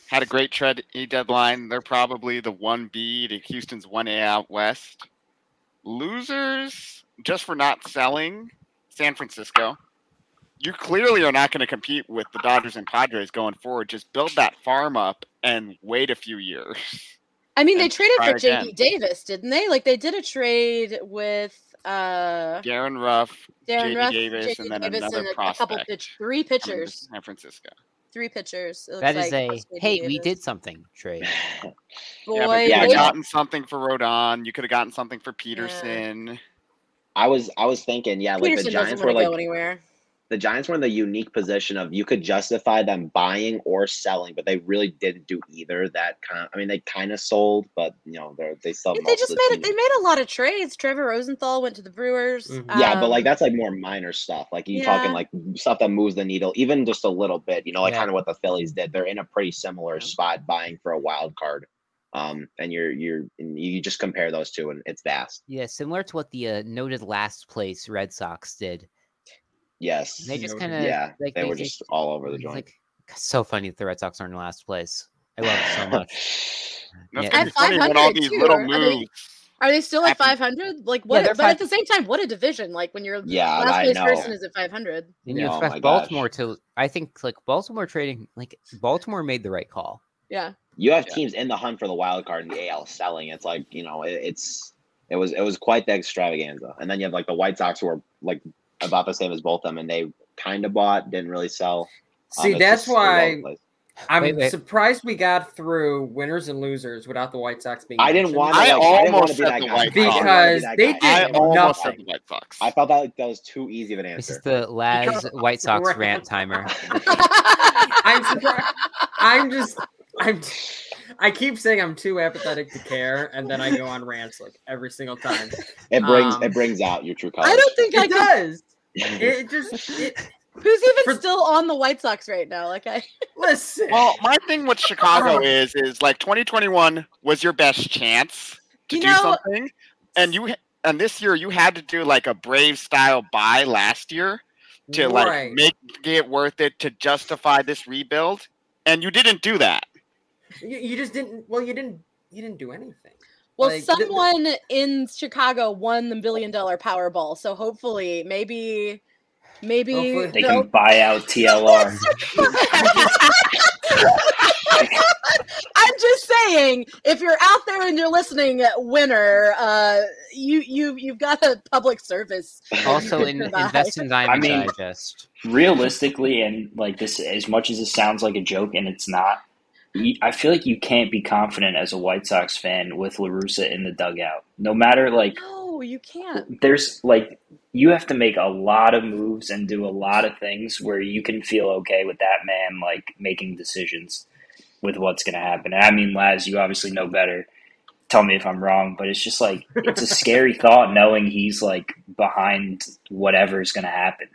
Had a great trade deadline. They're probably the 1B to Houston's 1A out west. Losers, just for not selling, San Francisco. You clearly are not going to compete with the Dodgers and Padres going forward. Just build that farm up and wait a few years. I mean, they traded for JD. Davis, didn't they? Like they did a trade with uh Darin Ruf, Darin JD Ruf, Davis, JD and then Davis, another and a, a couple prospect pitch, three coming to pitchers, San Francisco. three pitchers. it That looks is like, a plus JD hey, we did something trade. Boy, yeah, but you could have gotten something for Rodon. You could have gotten something for Pederson. I was I was thinking, yeah, like the Pederson doesn't Giants want were like go anywhere. The Giants were in the unique position of you could justify them buying or selling, but they really didn't do either. That kind, I mean, they kind of sold, but you know, they're they still. They just made it. They made a lot of trades. Trevor Rosenthal went to the Brewers. Mhm. Yeah, but like um, that's like more minor stuff. Like you Yeah. talking like stuff that moves the needle, even just a little bit. You know, like Yeah. kind of what the Phillies did. They're in a pretty similar Yeah. spot buying for a wild card. Um, and you're you're you just compare those two, and it's vast. Yeah, similar to what the uh, noted last place Red Sox did. Yes. They just kind of yeah, like they were just all over the joint. Like so funny that the Red Sox are in last place. I love it so much. That's Yeah. At funny when all 500 these too, little are- are they- Are they still at 500? Like what? they're but at the same time, what a division! Like when your yeah, last place person is at 500. And you Yeah, oh expect my gosh. Baltimore to I think like Baltimore trading like Baltimore made the right call. Yeah. you have Yeah. teams in the hunt for the wild card in the AL selling. It's like you know, it, it's it was it was quite the extravaganza. And then you have like the White Sox who are like about the same as both of them, and they kind of bought, didn't really sell. Um, See, it's that's just all over the why. I'm Wait, wait. surprised we got through winners and losers without the White Sox being. I didn't want. To, I like, I didn't want almost to be said that the guy. White I didn't be Because that they guy. did I almost nothing. the White Sox. I felt that like, that was too easy of an answer. This answer. is the Laz White Sox rant timer. I'm surprised. I'm just. I'm. I keep saying I'm too apathetic to care, and then I go on rants like every single time. it brings um, it brings out your true colors. I don't think I It could. does. It just. It, Who's even For- still on the White Sox right now? Like I. listen. Well, my thing with Chicago is is like 2021 was your best chance to You do know- something, and you and this year you had to do like a Brave style buy last year to like make it worth it to justify this rebuild, and you didn't do that. You, you just didn't. Well, you didn't. You didn't do anything. Well, Like, the- the- someone in Chicago won the billion dollar Powerball, so hopefully, maybe, maybe Hopefully. They they'll- can buy out TLR. I'm just saying, if you're out there and you're listening, winner, uh, you you you've got a public service. Also, in, provide. invest in Diamond mean- Digest. Realistically, and like this, as much as it sounds like a joke, and it's not. You- I feel like you can't be confident as a White Sox fan with La Russa in the dugout. No matter like No, you can't. there's like you have to make a lot of moves and do a lot of things where you can feel okay with that man like making decisions with what's going to happen. And I mean, Laz, you obviously know better. Tell me if I'm wrong, but it's just like it's a scary thought knowing he's like behind whatever's going to happen.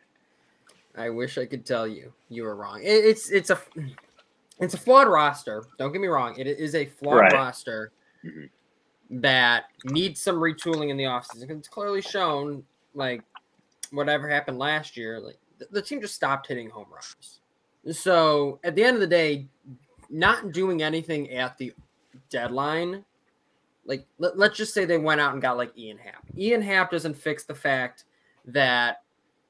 I wish I could tell you you were wrong. It, it's it's a it's a flawed roster. Don't get me wrong. It is a flawed Right. roster Mhm. that needs some retooling in the offseason. 'cause It's clearly shown like whatever happened last year. Like the, the team just stopped hitting home runs. So at the end of the day, not doing anything at the deadline, like let, let's just say they went out and got like Ian Happ. Ian Happ doesn't fix the fact that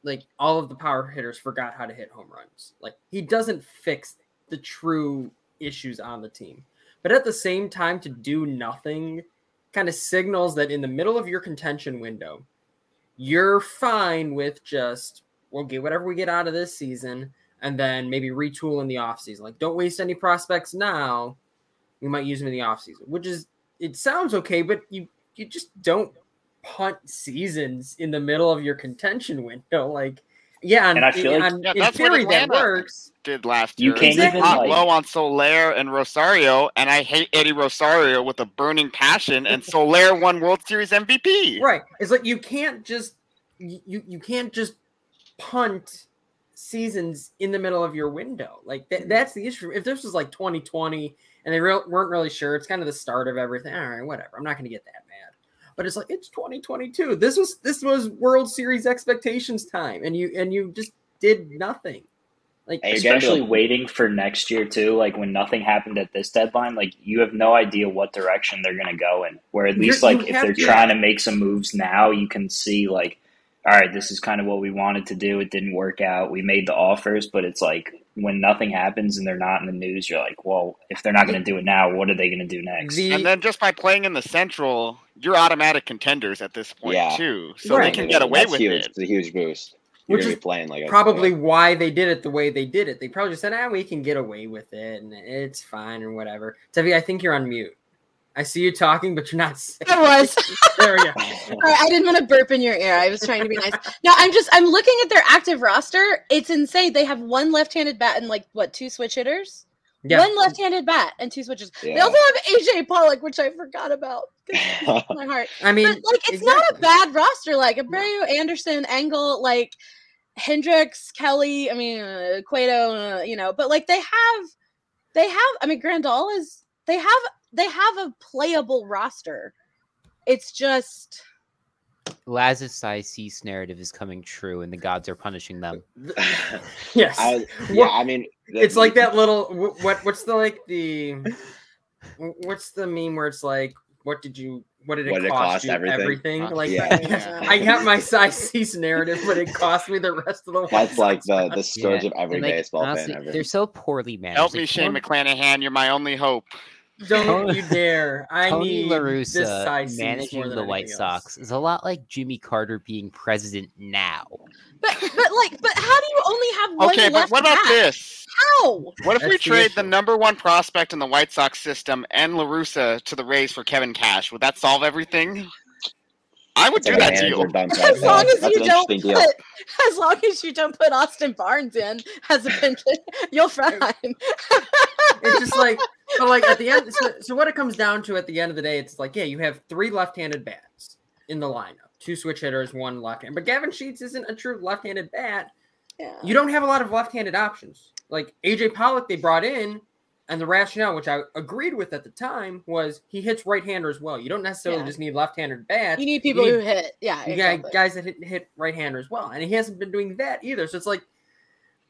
like all of the power hitters forgot how to hit home runs. Like he doesn't fix the true issues on the team. But at the same time, to do nothing kind of signals that in the middle of your contention window, you're fine with just we'll get whatever we get out of this season and then maybe retool in the offseason. Like don't waste any prospects now. We might use them in the offseason, which is it sounds okay, but you you just don't punt seasons in the middle of your contention window. Like yeah, And I feel like- on- Yeah, in that's what theory that works. Did last year? You year. can't They even, hot like- low on Soler and Rosario, and I hate Eddie Rosario with a burning passion. And Soler won World Series MVP. Right. It's like you can't just you you you can't just punt seasons in the middle of your window. Like that, mm-hmm. that's the issue. If this was like 2020 and they real weren't really sure, it's kind of the start of everything. All right, whatever. I'm not going to get that mad. But it's like it's 2022. This was this was World Series expectations time, and you and you just did nothing. Like Hey, you're to especially a- waiting for next year too. Like when nothing happened at this deadline, like you have no idea what direction they're going to go in. Where at You're- least like if they're to- trying to make some moves now, you can see like, all right, this is kind of what we wanted to do. It didn't work out. We made the offers, but it's like when nothing happens and they're not in the news, you're like, well, if they're not going to do it now, what are they going to do next? the And then just by playing in the Central, you're automatic contenders at this point Yeah. too. So Right. they can get away That's with huge. it. It's a huge boost. You're Which is playing like a, probably why they did it the way they did it. They probably just said, "Ah, we can get away with it, and it's fine or whatever." Tavi, I think you're on mute. I see you talking, but you're not. saying I was. there we go. All right, I didn't want to burp in your ear. I was trying to be nice. No, I'm just I'm looking at their active roster. It's insane. They have one left-handed bat and like what two switch hitters? Yeah, One left-handed bat and two switches. Yeah. They also have AJ Pollock, which I forgot about. My heart. I mean, But like it's not a bad roster. Like Abreu, Anderson, Engel, like Hendriks, Kelly. I mean uh, Cueto. Uh, you know, but like they have, they have. I mean Grandal is. They have. They have a playable roster. It's just. Laz's size cease narrative is coming true, and the gods are punishing them. yes. I, yeah, I mean, the- it's like that little what what's the like the what's the meme where it's like what did you what did it, What did it cost, cost? you Everything? Huh? like Yeah. Yeah. I got my size cease narrative but it cost me the rest of the That's like the the Yeah, scourge of every and, like, baseball honestly, fan ever. They're so poorly managed. Help Like, me, Shane Tony- McClanahan. You're my only hope. Don't you dare I Tony need La this Russa size cease managing the White anything Sox is a lot like Jimmy Carter being president now. But but like but how do you only have one Okay, but what about bat? this? How? What if we That's the trade the issue. number one prospect in the White Sox system and La Russa to the Rays for Kevin Cash? Would that solve everything? I would It's do that manager deal. As long as That's you don't put, deal. as long as you don't put Austin Barnes in as a pinch, you'll fine. it's just like so like at the end so, so what it comes down to at the end of the day it's like yeah you have three left-handed bats in the lineup two switch hitters one left-hand but gavin sheets isn't a true left-handed bat yeah. you don't have a lot of left-handed options like aj pollock they brought in and the rationale which i agreed with at the time was he hits right-hander as well. You don't necessarily Yeah. just need left-handed bats. You need people need- who hit. Yeah, you got guys that hit, hit right-hander as well. And he hasn't been doing that either. So it's like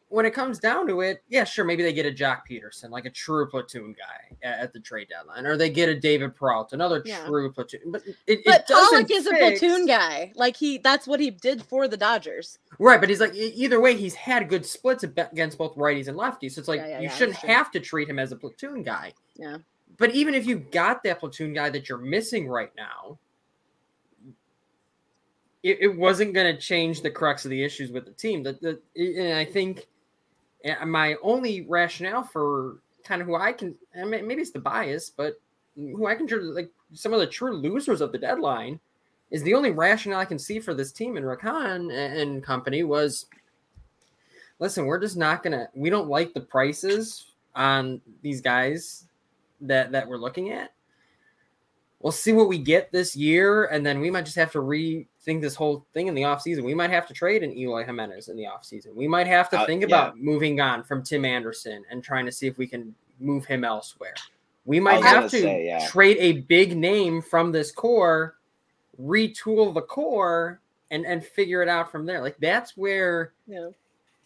when it comes down to it, yeah, sure, maybe they get a Joc Pederson, like a true platoon guy at, at the trade deadline, or they get a David Peralta, another Yeah. true platoon. But it, But it Pollock is a platoon guy. Like he, that's what he did for the Dodgers. right? But he's like either way, he's had good splits against both righties and lefties. So it's like Yeah, yeah, you shouldn't have to treat him as a platoon guy. Yeah. But even if you got that platoon guy that you're missing right now, it, it wasn't going to change the crux of the issues with the team. That the, and I think uh, my only rationale for kind of who I can, I mean, maybe it's the bias, but who I consider like some of the true losers of the deadline is the only rationale I can see for this team and Rick Hahn and company was listen, we're just not gonna we don't like the prices on these guys that that we're looking at. We'll see what we get this year, and then we might just have to rethink this whole thing in the offseason. We might have to trade an Eloy Jimenez in the offseason. We might have to Uh, think yeah. about moving on from Tim Anderson and trying to see if we can move him elsewhere. We might have gonna to say, yeah. trade a big name from this core, retool the core, and and figure it out from there. Like that's where Yeah.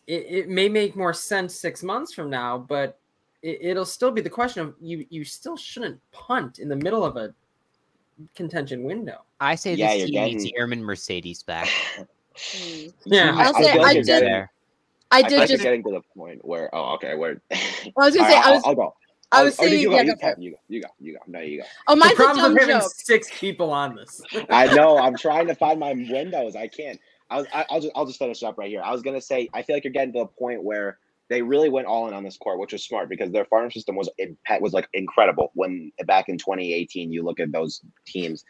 it, it may make more sense six months from now, but it, it'll still be the question of you. You still shouldn't punt in the middle of a contention window. I say Yeah, this you're team needs getting- Yermin Mercedes back. Mm. Yeah. I'll say feel I like did. getting- there. I I did like just. getting to the point where oh okay where I was gonna say right, I I'll- I'll go. I was or saying. you go? Yeah, You go for go. it. You go. You go. You go. No, you go. Oh, The mine's a problem dumb with having joke. six people on this. I know. I'm trying to find my windows. I can't. I was. I, I'll just. I'll just finish up right here. I was gonna say. I feel like you're getting to the point where they really went all in on this court, which was smart because their farm system was was like incredible when back in 2018. You look at those teams.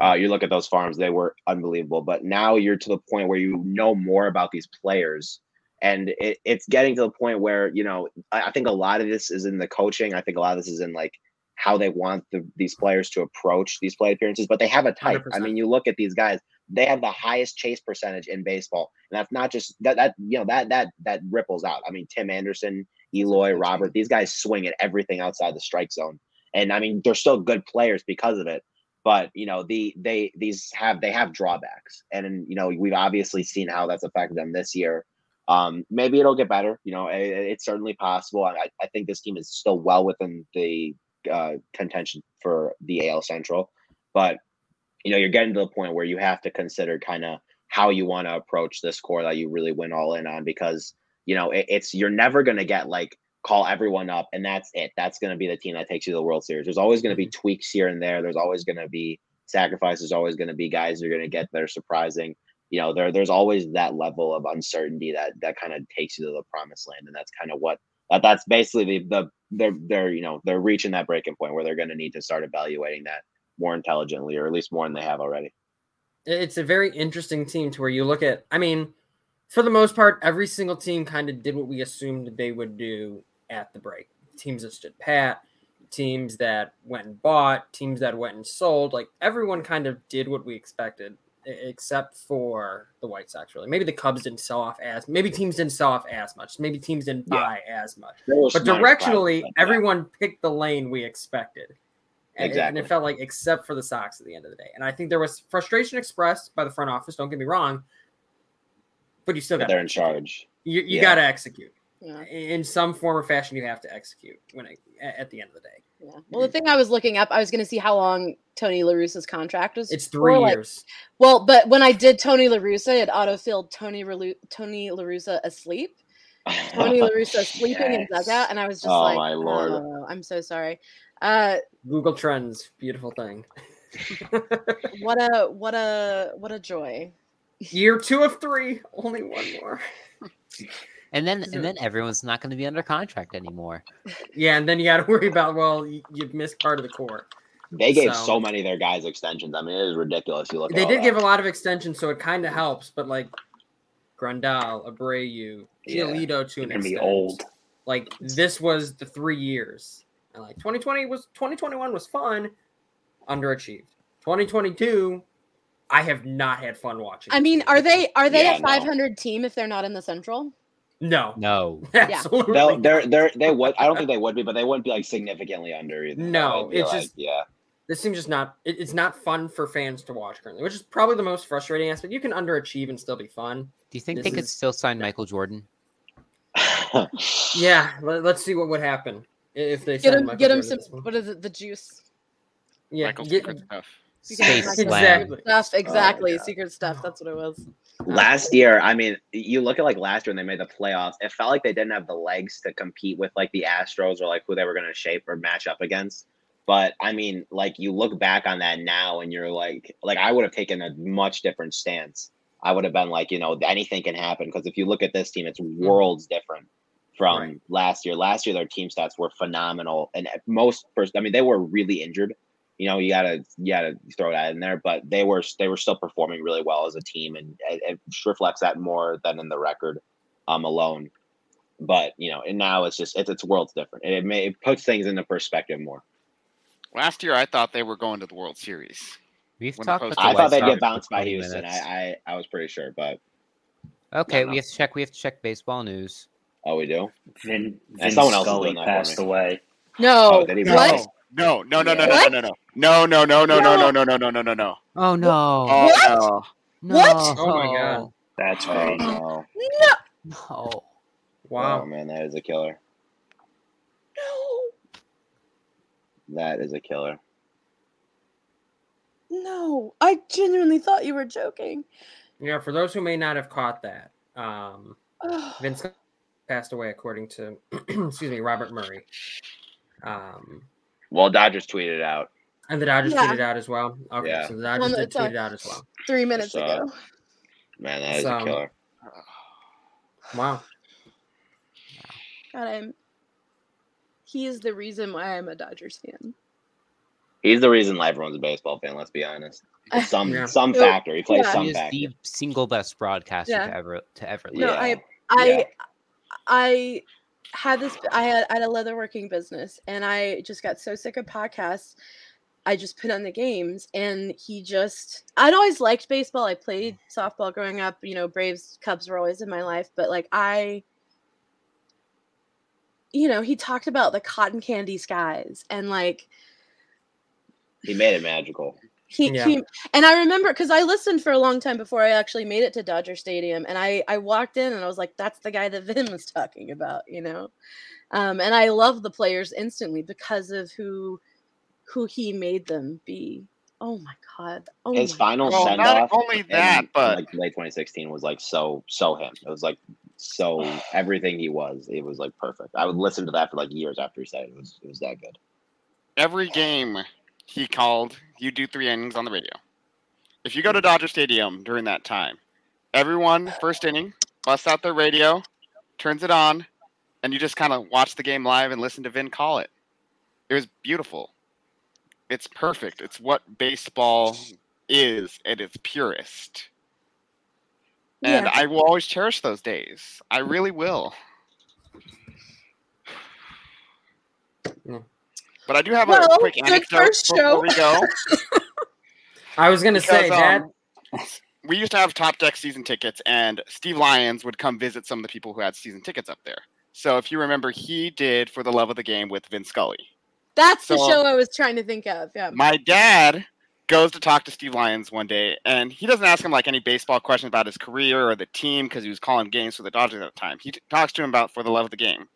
Uh, you look at those farms; they were unbelievable. But now you're to the point where you know more about these players, and it, it's getting to the point where you know. I, I think a lot of this is in the coaching. I think a lot of this is in like how they want the, these players to approach these play appearances. But they have a type. I 100%. mean, you look at these guys; they have the highest chase percentage in baseball, and that's not just that. That you know that that that ripples out. I mean, Tim Anderson, Eloy, Robert; these guys swing at everything outside the strike zone, and I mean, they're still good players because of it. But you know the they these have they have drawbacks. And you know we've obviously seen how that's affected them this year. Um maybe it'll get better. You know it, it's certainly possible. I, I think this team is still well within the uh contention for the al central. But you know you're getting to the point where you have to consider kind of how you want to approach this core that you really went all in on because you know it, it's you're never going to get like call everyone up and that's it. That's going to be the team that takes you to the world series. There's always going to be mm-hmm. tweaks here and there. There's always going to be sacrifices. There's always going to be guys you're going to get that are surprising. You know there there's always that level of uncertainty that that kind of takes you to the promised land and that's kind of what that, that's basically the, the they're they're you know they're reaching that breaking point where they're going to need to start evaluating that more intelligently or at least more than they have already. It's a very interesting team to where you look at i mean for the most part every single team kind of did what we assumed they would do at the break. Teams that stood pat teams that went and bought teams that went and sold like everyone kind of did what we expected except for the white sox really. Maybe the cubs didn't sell off as maybe teams didn't sell off as much maybe teams didn't Yeah. buy as much. But directionally everyone picked the lane we expected and, and it felt like except for the Sox at the end of the day. And I think there was frustration expressed by the front office. Don't get me wrong, but you still got they're in charge You, you Yeah. got to execute Yeah. in some form or fashion. You have to execute when it, at the end of the day. Yeah. Well, the thing I was looking up, I was going to see how long Tony La Russa's contract was. It's for, three like- years. well, but when I did Tony La Russa, it autofilled Tony Relu- Tony La Russa asleep. Tony La Russa sleeping in dugout, and I was just Oh, like, my Lord. "Oh, I'm so sorry." Uh, Google Trends, beautiful thing. what a what a what a joy. Year two of three, only one more. And then and then everyone's not going to be under contract anymore. Yeah, and then you got to worry about well, you, you've missed part of the core. They gave So- so, many of their guys extensions. I mean, it is ridiculous. You look. They at all did that. give a lot of extensions, so it kind of helps. But like Grandal, Abreu, Yeah. Giolito to They're an gonna be old. like this was the three years and like 2020 was 2021 was fun underachieved 2022 i have not had fun watching I mean, are they are they Yeah, a no. 500 team if they're not in the Central? no No. absolutely They'll, they're they're they would. I don't think they would be, but they wouldn't be like significantly under either. No, it's like, just- yeah. this seems just not it, it's not fun for fans to watch currently which is probably the most frustrating aspect you can underachieve and still be fun Do you think This they could still sign Michael Jordan? yeah let, us see what would happen if they Get sign him Michael get him Jordan some this what is it? The juice. yeah Michael's get- secret stuff. Space exactly Stuff oh, exactly. God. Secret stuff. That's what it was. last year, I mean, you look at like last year when they made the playoffs, it felt like they didn't have the legs to compete with like the Astros or like who they were going to shape or match up against. But I mean, like you look back on that now and you're like, like I would have taken a much different stance. I would have been like, you know, anything can happen because if you look at this team, it's hmm. worlds different from Right. last year. Last year, their team stats were phenomenal, and at most first, I mean, they were really injured. You know, you gotta you gotta throw that in there, but they were they were still performing really well as a team, and it, it reflects that more than in the record um alone. But you know, and now it's just it's it's worlds different. It may it puts things into perspective more. Last year, I thought they were going to the World Series. We've When talked opposed about to I thought they'd get bounced by Houston. I, I I was pretty sure, but Okay, no. we have to check. We have to check baseball news. Oh, we do. Vin, And Vin someone else is Scully doing that for passed me. away. No. Oh, did he what? really? No, no, no, no, no, What? no, no, no, no, no, no, no, no, no, no, no, no, no, no, no. Oh no! Oh What? no! no! What? Oh my God. That's Oh crazy. no! No. No! Oh wow man, that is a killer. No. That is a killer. No, I genuinely thought you were joking. Yeah, for those who may not have caught that, um, Ugh. Vince passed away according to excuse me Robert Murray. Um, Well, Dodgers tweeted out. and the Dodgers Yeah. tweeted out as well. Okay, Yeah. so the Dodgers Well, no, did uh, tweet out as well. Three minutes So- ago. Man, that is So- a killer. Wow. God, I'm. He is the reason why I'm a Dodgers fan. He's the reason why everyone's a baseball fan. Let's be honest. Some Yeah. some factor. He plays yeah. some He is factor. the single best broadcaster Yeah. to ever to ever No, live. Yeah. I, I, Yeah. I had this. I had, I had a leatherworking business, and I just got so sick of podcasts. I just put on the games, and he just. I'd always liked baseball. I played softball growing up. You know, Braves, Cubs were always in my life, but like I. You know, he talked about the cotton candy skies and like He made it magical. He, Yeah. he and I remember because I listened for a long time before I actually made it to Dodger Stadium, and I I walked in and I was like, "That's the guy that Vin was talking about," you know. Um, and I love the players instantly because of who who he made them be. Oh my god! Oh His my final Well, send not off only that, but like late 2016 was like so so him. It was like so everything he was. It was like perfect. I would listen to that for like years after he said it. It was it was that good. every game he called, you do three innings on the radio. If you go to Dodger Stadium during that time, everyone first inning busts out their radio, turns it on, and you just kind of watch the game live and listen to Vin call it. It was beautiful. It's perfect. It's what baseball is at its purest. And Yeah. I will always cherish those days. I really will. But I do have Well, a quick anecdote first show. before we go. I was gonna say Because, that. um, we used to have top deck season tickets and steve lyons would come visit some of the people who had season tickets up there so if you remember he did for the love of the game with vin scully That's the show I was trying to think of. Yeah. my dad goes to talk to steve lyons one day and he doesn't ask him like any baseball questions about his career or the team because he was calling games for the dodgers at the time he t- talks to him about for the love of the game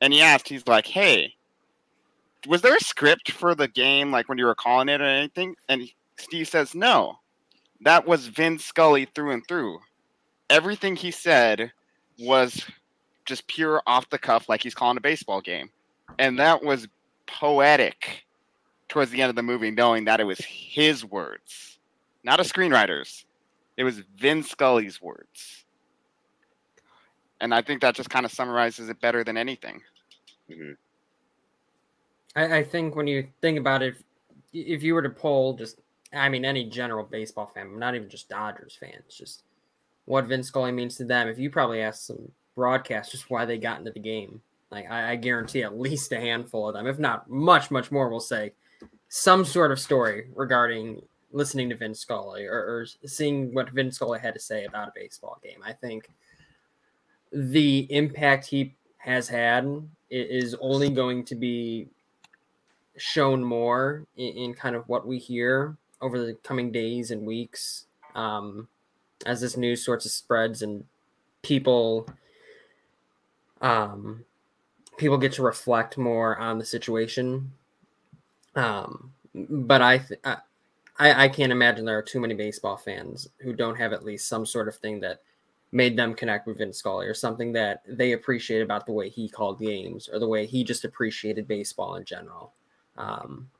and he asked he's like hey was there a script for the game like when you were calling it or anything and steve says no that was Vin Scully through and through. Everything he said was just pure off the cuff, like he's calling a baseball game. And that was poetic towards the end of the movie, knowing that it was his words, not a screenwriter's. It was Vin Scully's words. And I think that just kind of summarizes it better than anything. Mhm. I, I think when you think about it, if, if you were to poll just, I mean, any general baseball fan, not even just Dodgers fans, just what Vin Scully means to them, if you probably ask some broadcasters why they got into the game, like I, I guarantee at least a handful of them, if not much, much more, will say some sort of story regarding listening to Vin Scully or, or seeing what Vin Scully had to say about a baseball game. I think the impact he has had is only going to be shown more in, in kind of what we hear over the coming days and weeks um, as this news sorts of spreads and people um, people get to reflect more on the situation um, but I, th- I I can't imagine there are too many baseball fans who don't have at least some sort of thing that made them connect with Vin Scully or something that they appreciate about the way he called games or the way he just appreciated baseball in general. Um,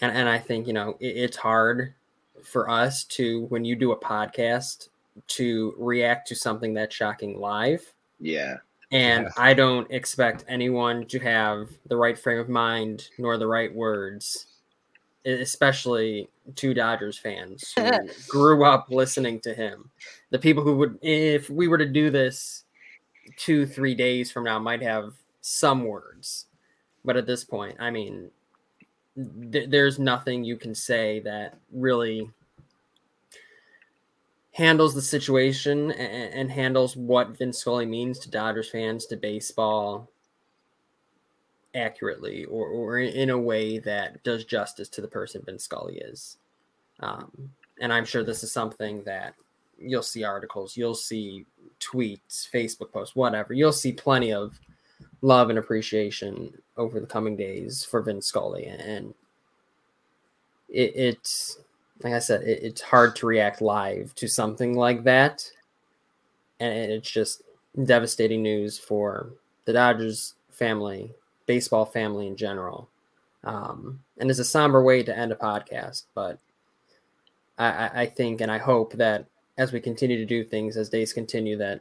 and, and I think, you know, it, it's hard for us to, when you do a podcast, to react to something that's shocking live. Yeah. And Yes. I don't expect anyone to have the right frame of mind nor the right words, especially two Dodgers fans who grew up listening to him. The people who would, if we were to do this two, three days from now, might have some words. But at this point, I mean, th- there's nothing you can say that really handles the situation and, and handles what Vin Scully means to Dodgers fans, to baseball accurately or, or in a way that does justice to the person Vin Scully is. Um, and I'm sure this is something that you'll see articles, you'll see tweets, Facebook posts, whatever. You'll see plenty of love and appreciation over the coming days for Vin Scully, and it, it's like I said, it, it's hard to react live to something like that, and it's just devastating news for the Dodgers family, baseball family in general. Um, and it's a somber way to end a podcast, but I, I think and I hope that as we continue to do things, as days continue, that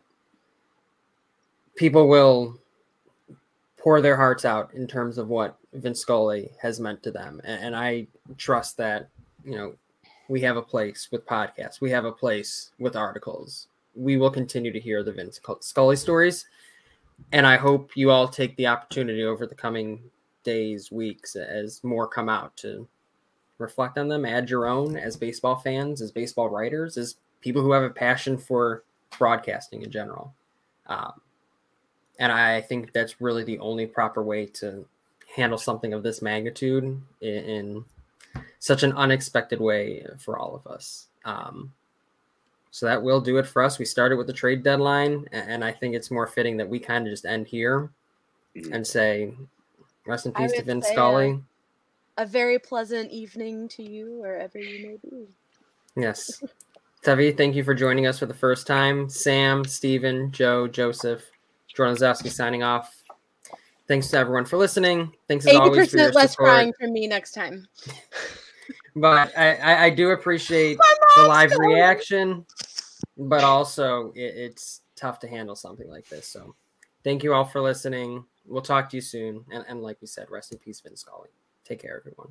people will pour their hearts out in terms of what Vin Scully has meant to them. And, and I trust that, you know, we have a place with podcasts, we have a place with articles. We will continue to hear the Vince Scully stories. And I hope you all take the opportunity over the coming days, weeks, as more come out to reflect on them, add your own as baseball fans, as baseball writers, as people who have a passion for broadcasting in general. Um, and I think that's really the only proper way to handle something of this magnitude in, in such an unexpected way for all of us. Um, so that will do it for us. We started with the trade deadline, and I think it's more fitting that we kind of just end here and say, rest in peace to Vin Scully. A, a very pleasant evening to you, wherever you may be. Yes. Tavi, thank you for joining us for the first time. Sam, Stephen, Joe, Joseph, Jordan Zowski signing off. Thanks to everyone for listening. Thanks as always for your less support. crying from me next time. but I, I, I, do appreciate the live reaction, but also it, it's tough to handle something like this. So thank you all for listening. We'll talk to you soon. And, and like we said, rest in peace, Vin Scully. Take care, everyone.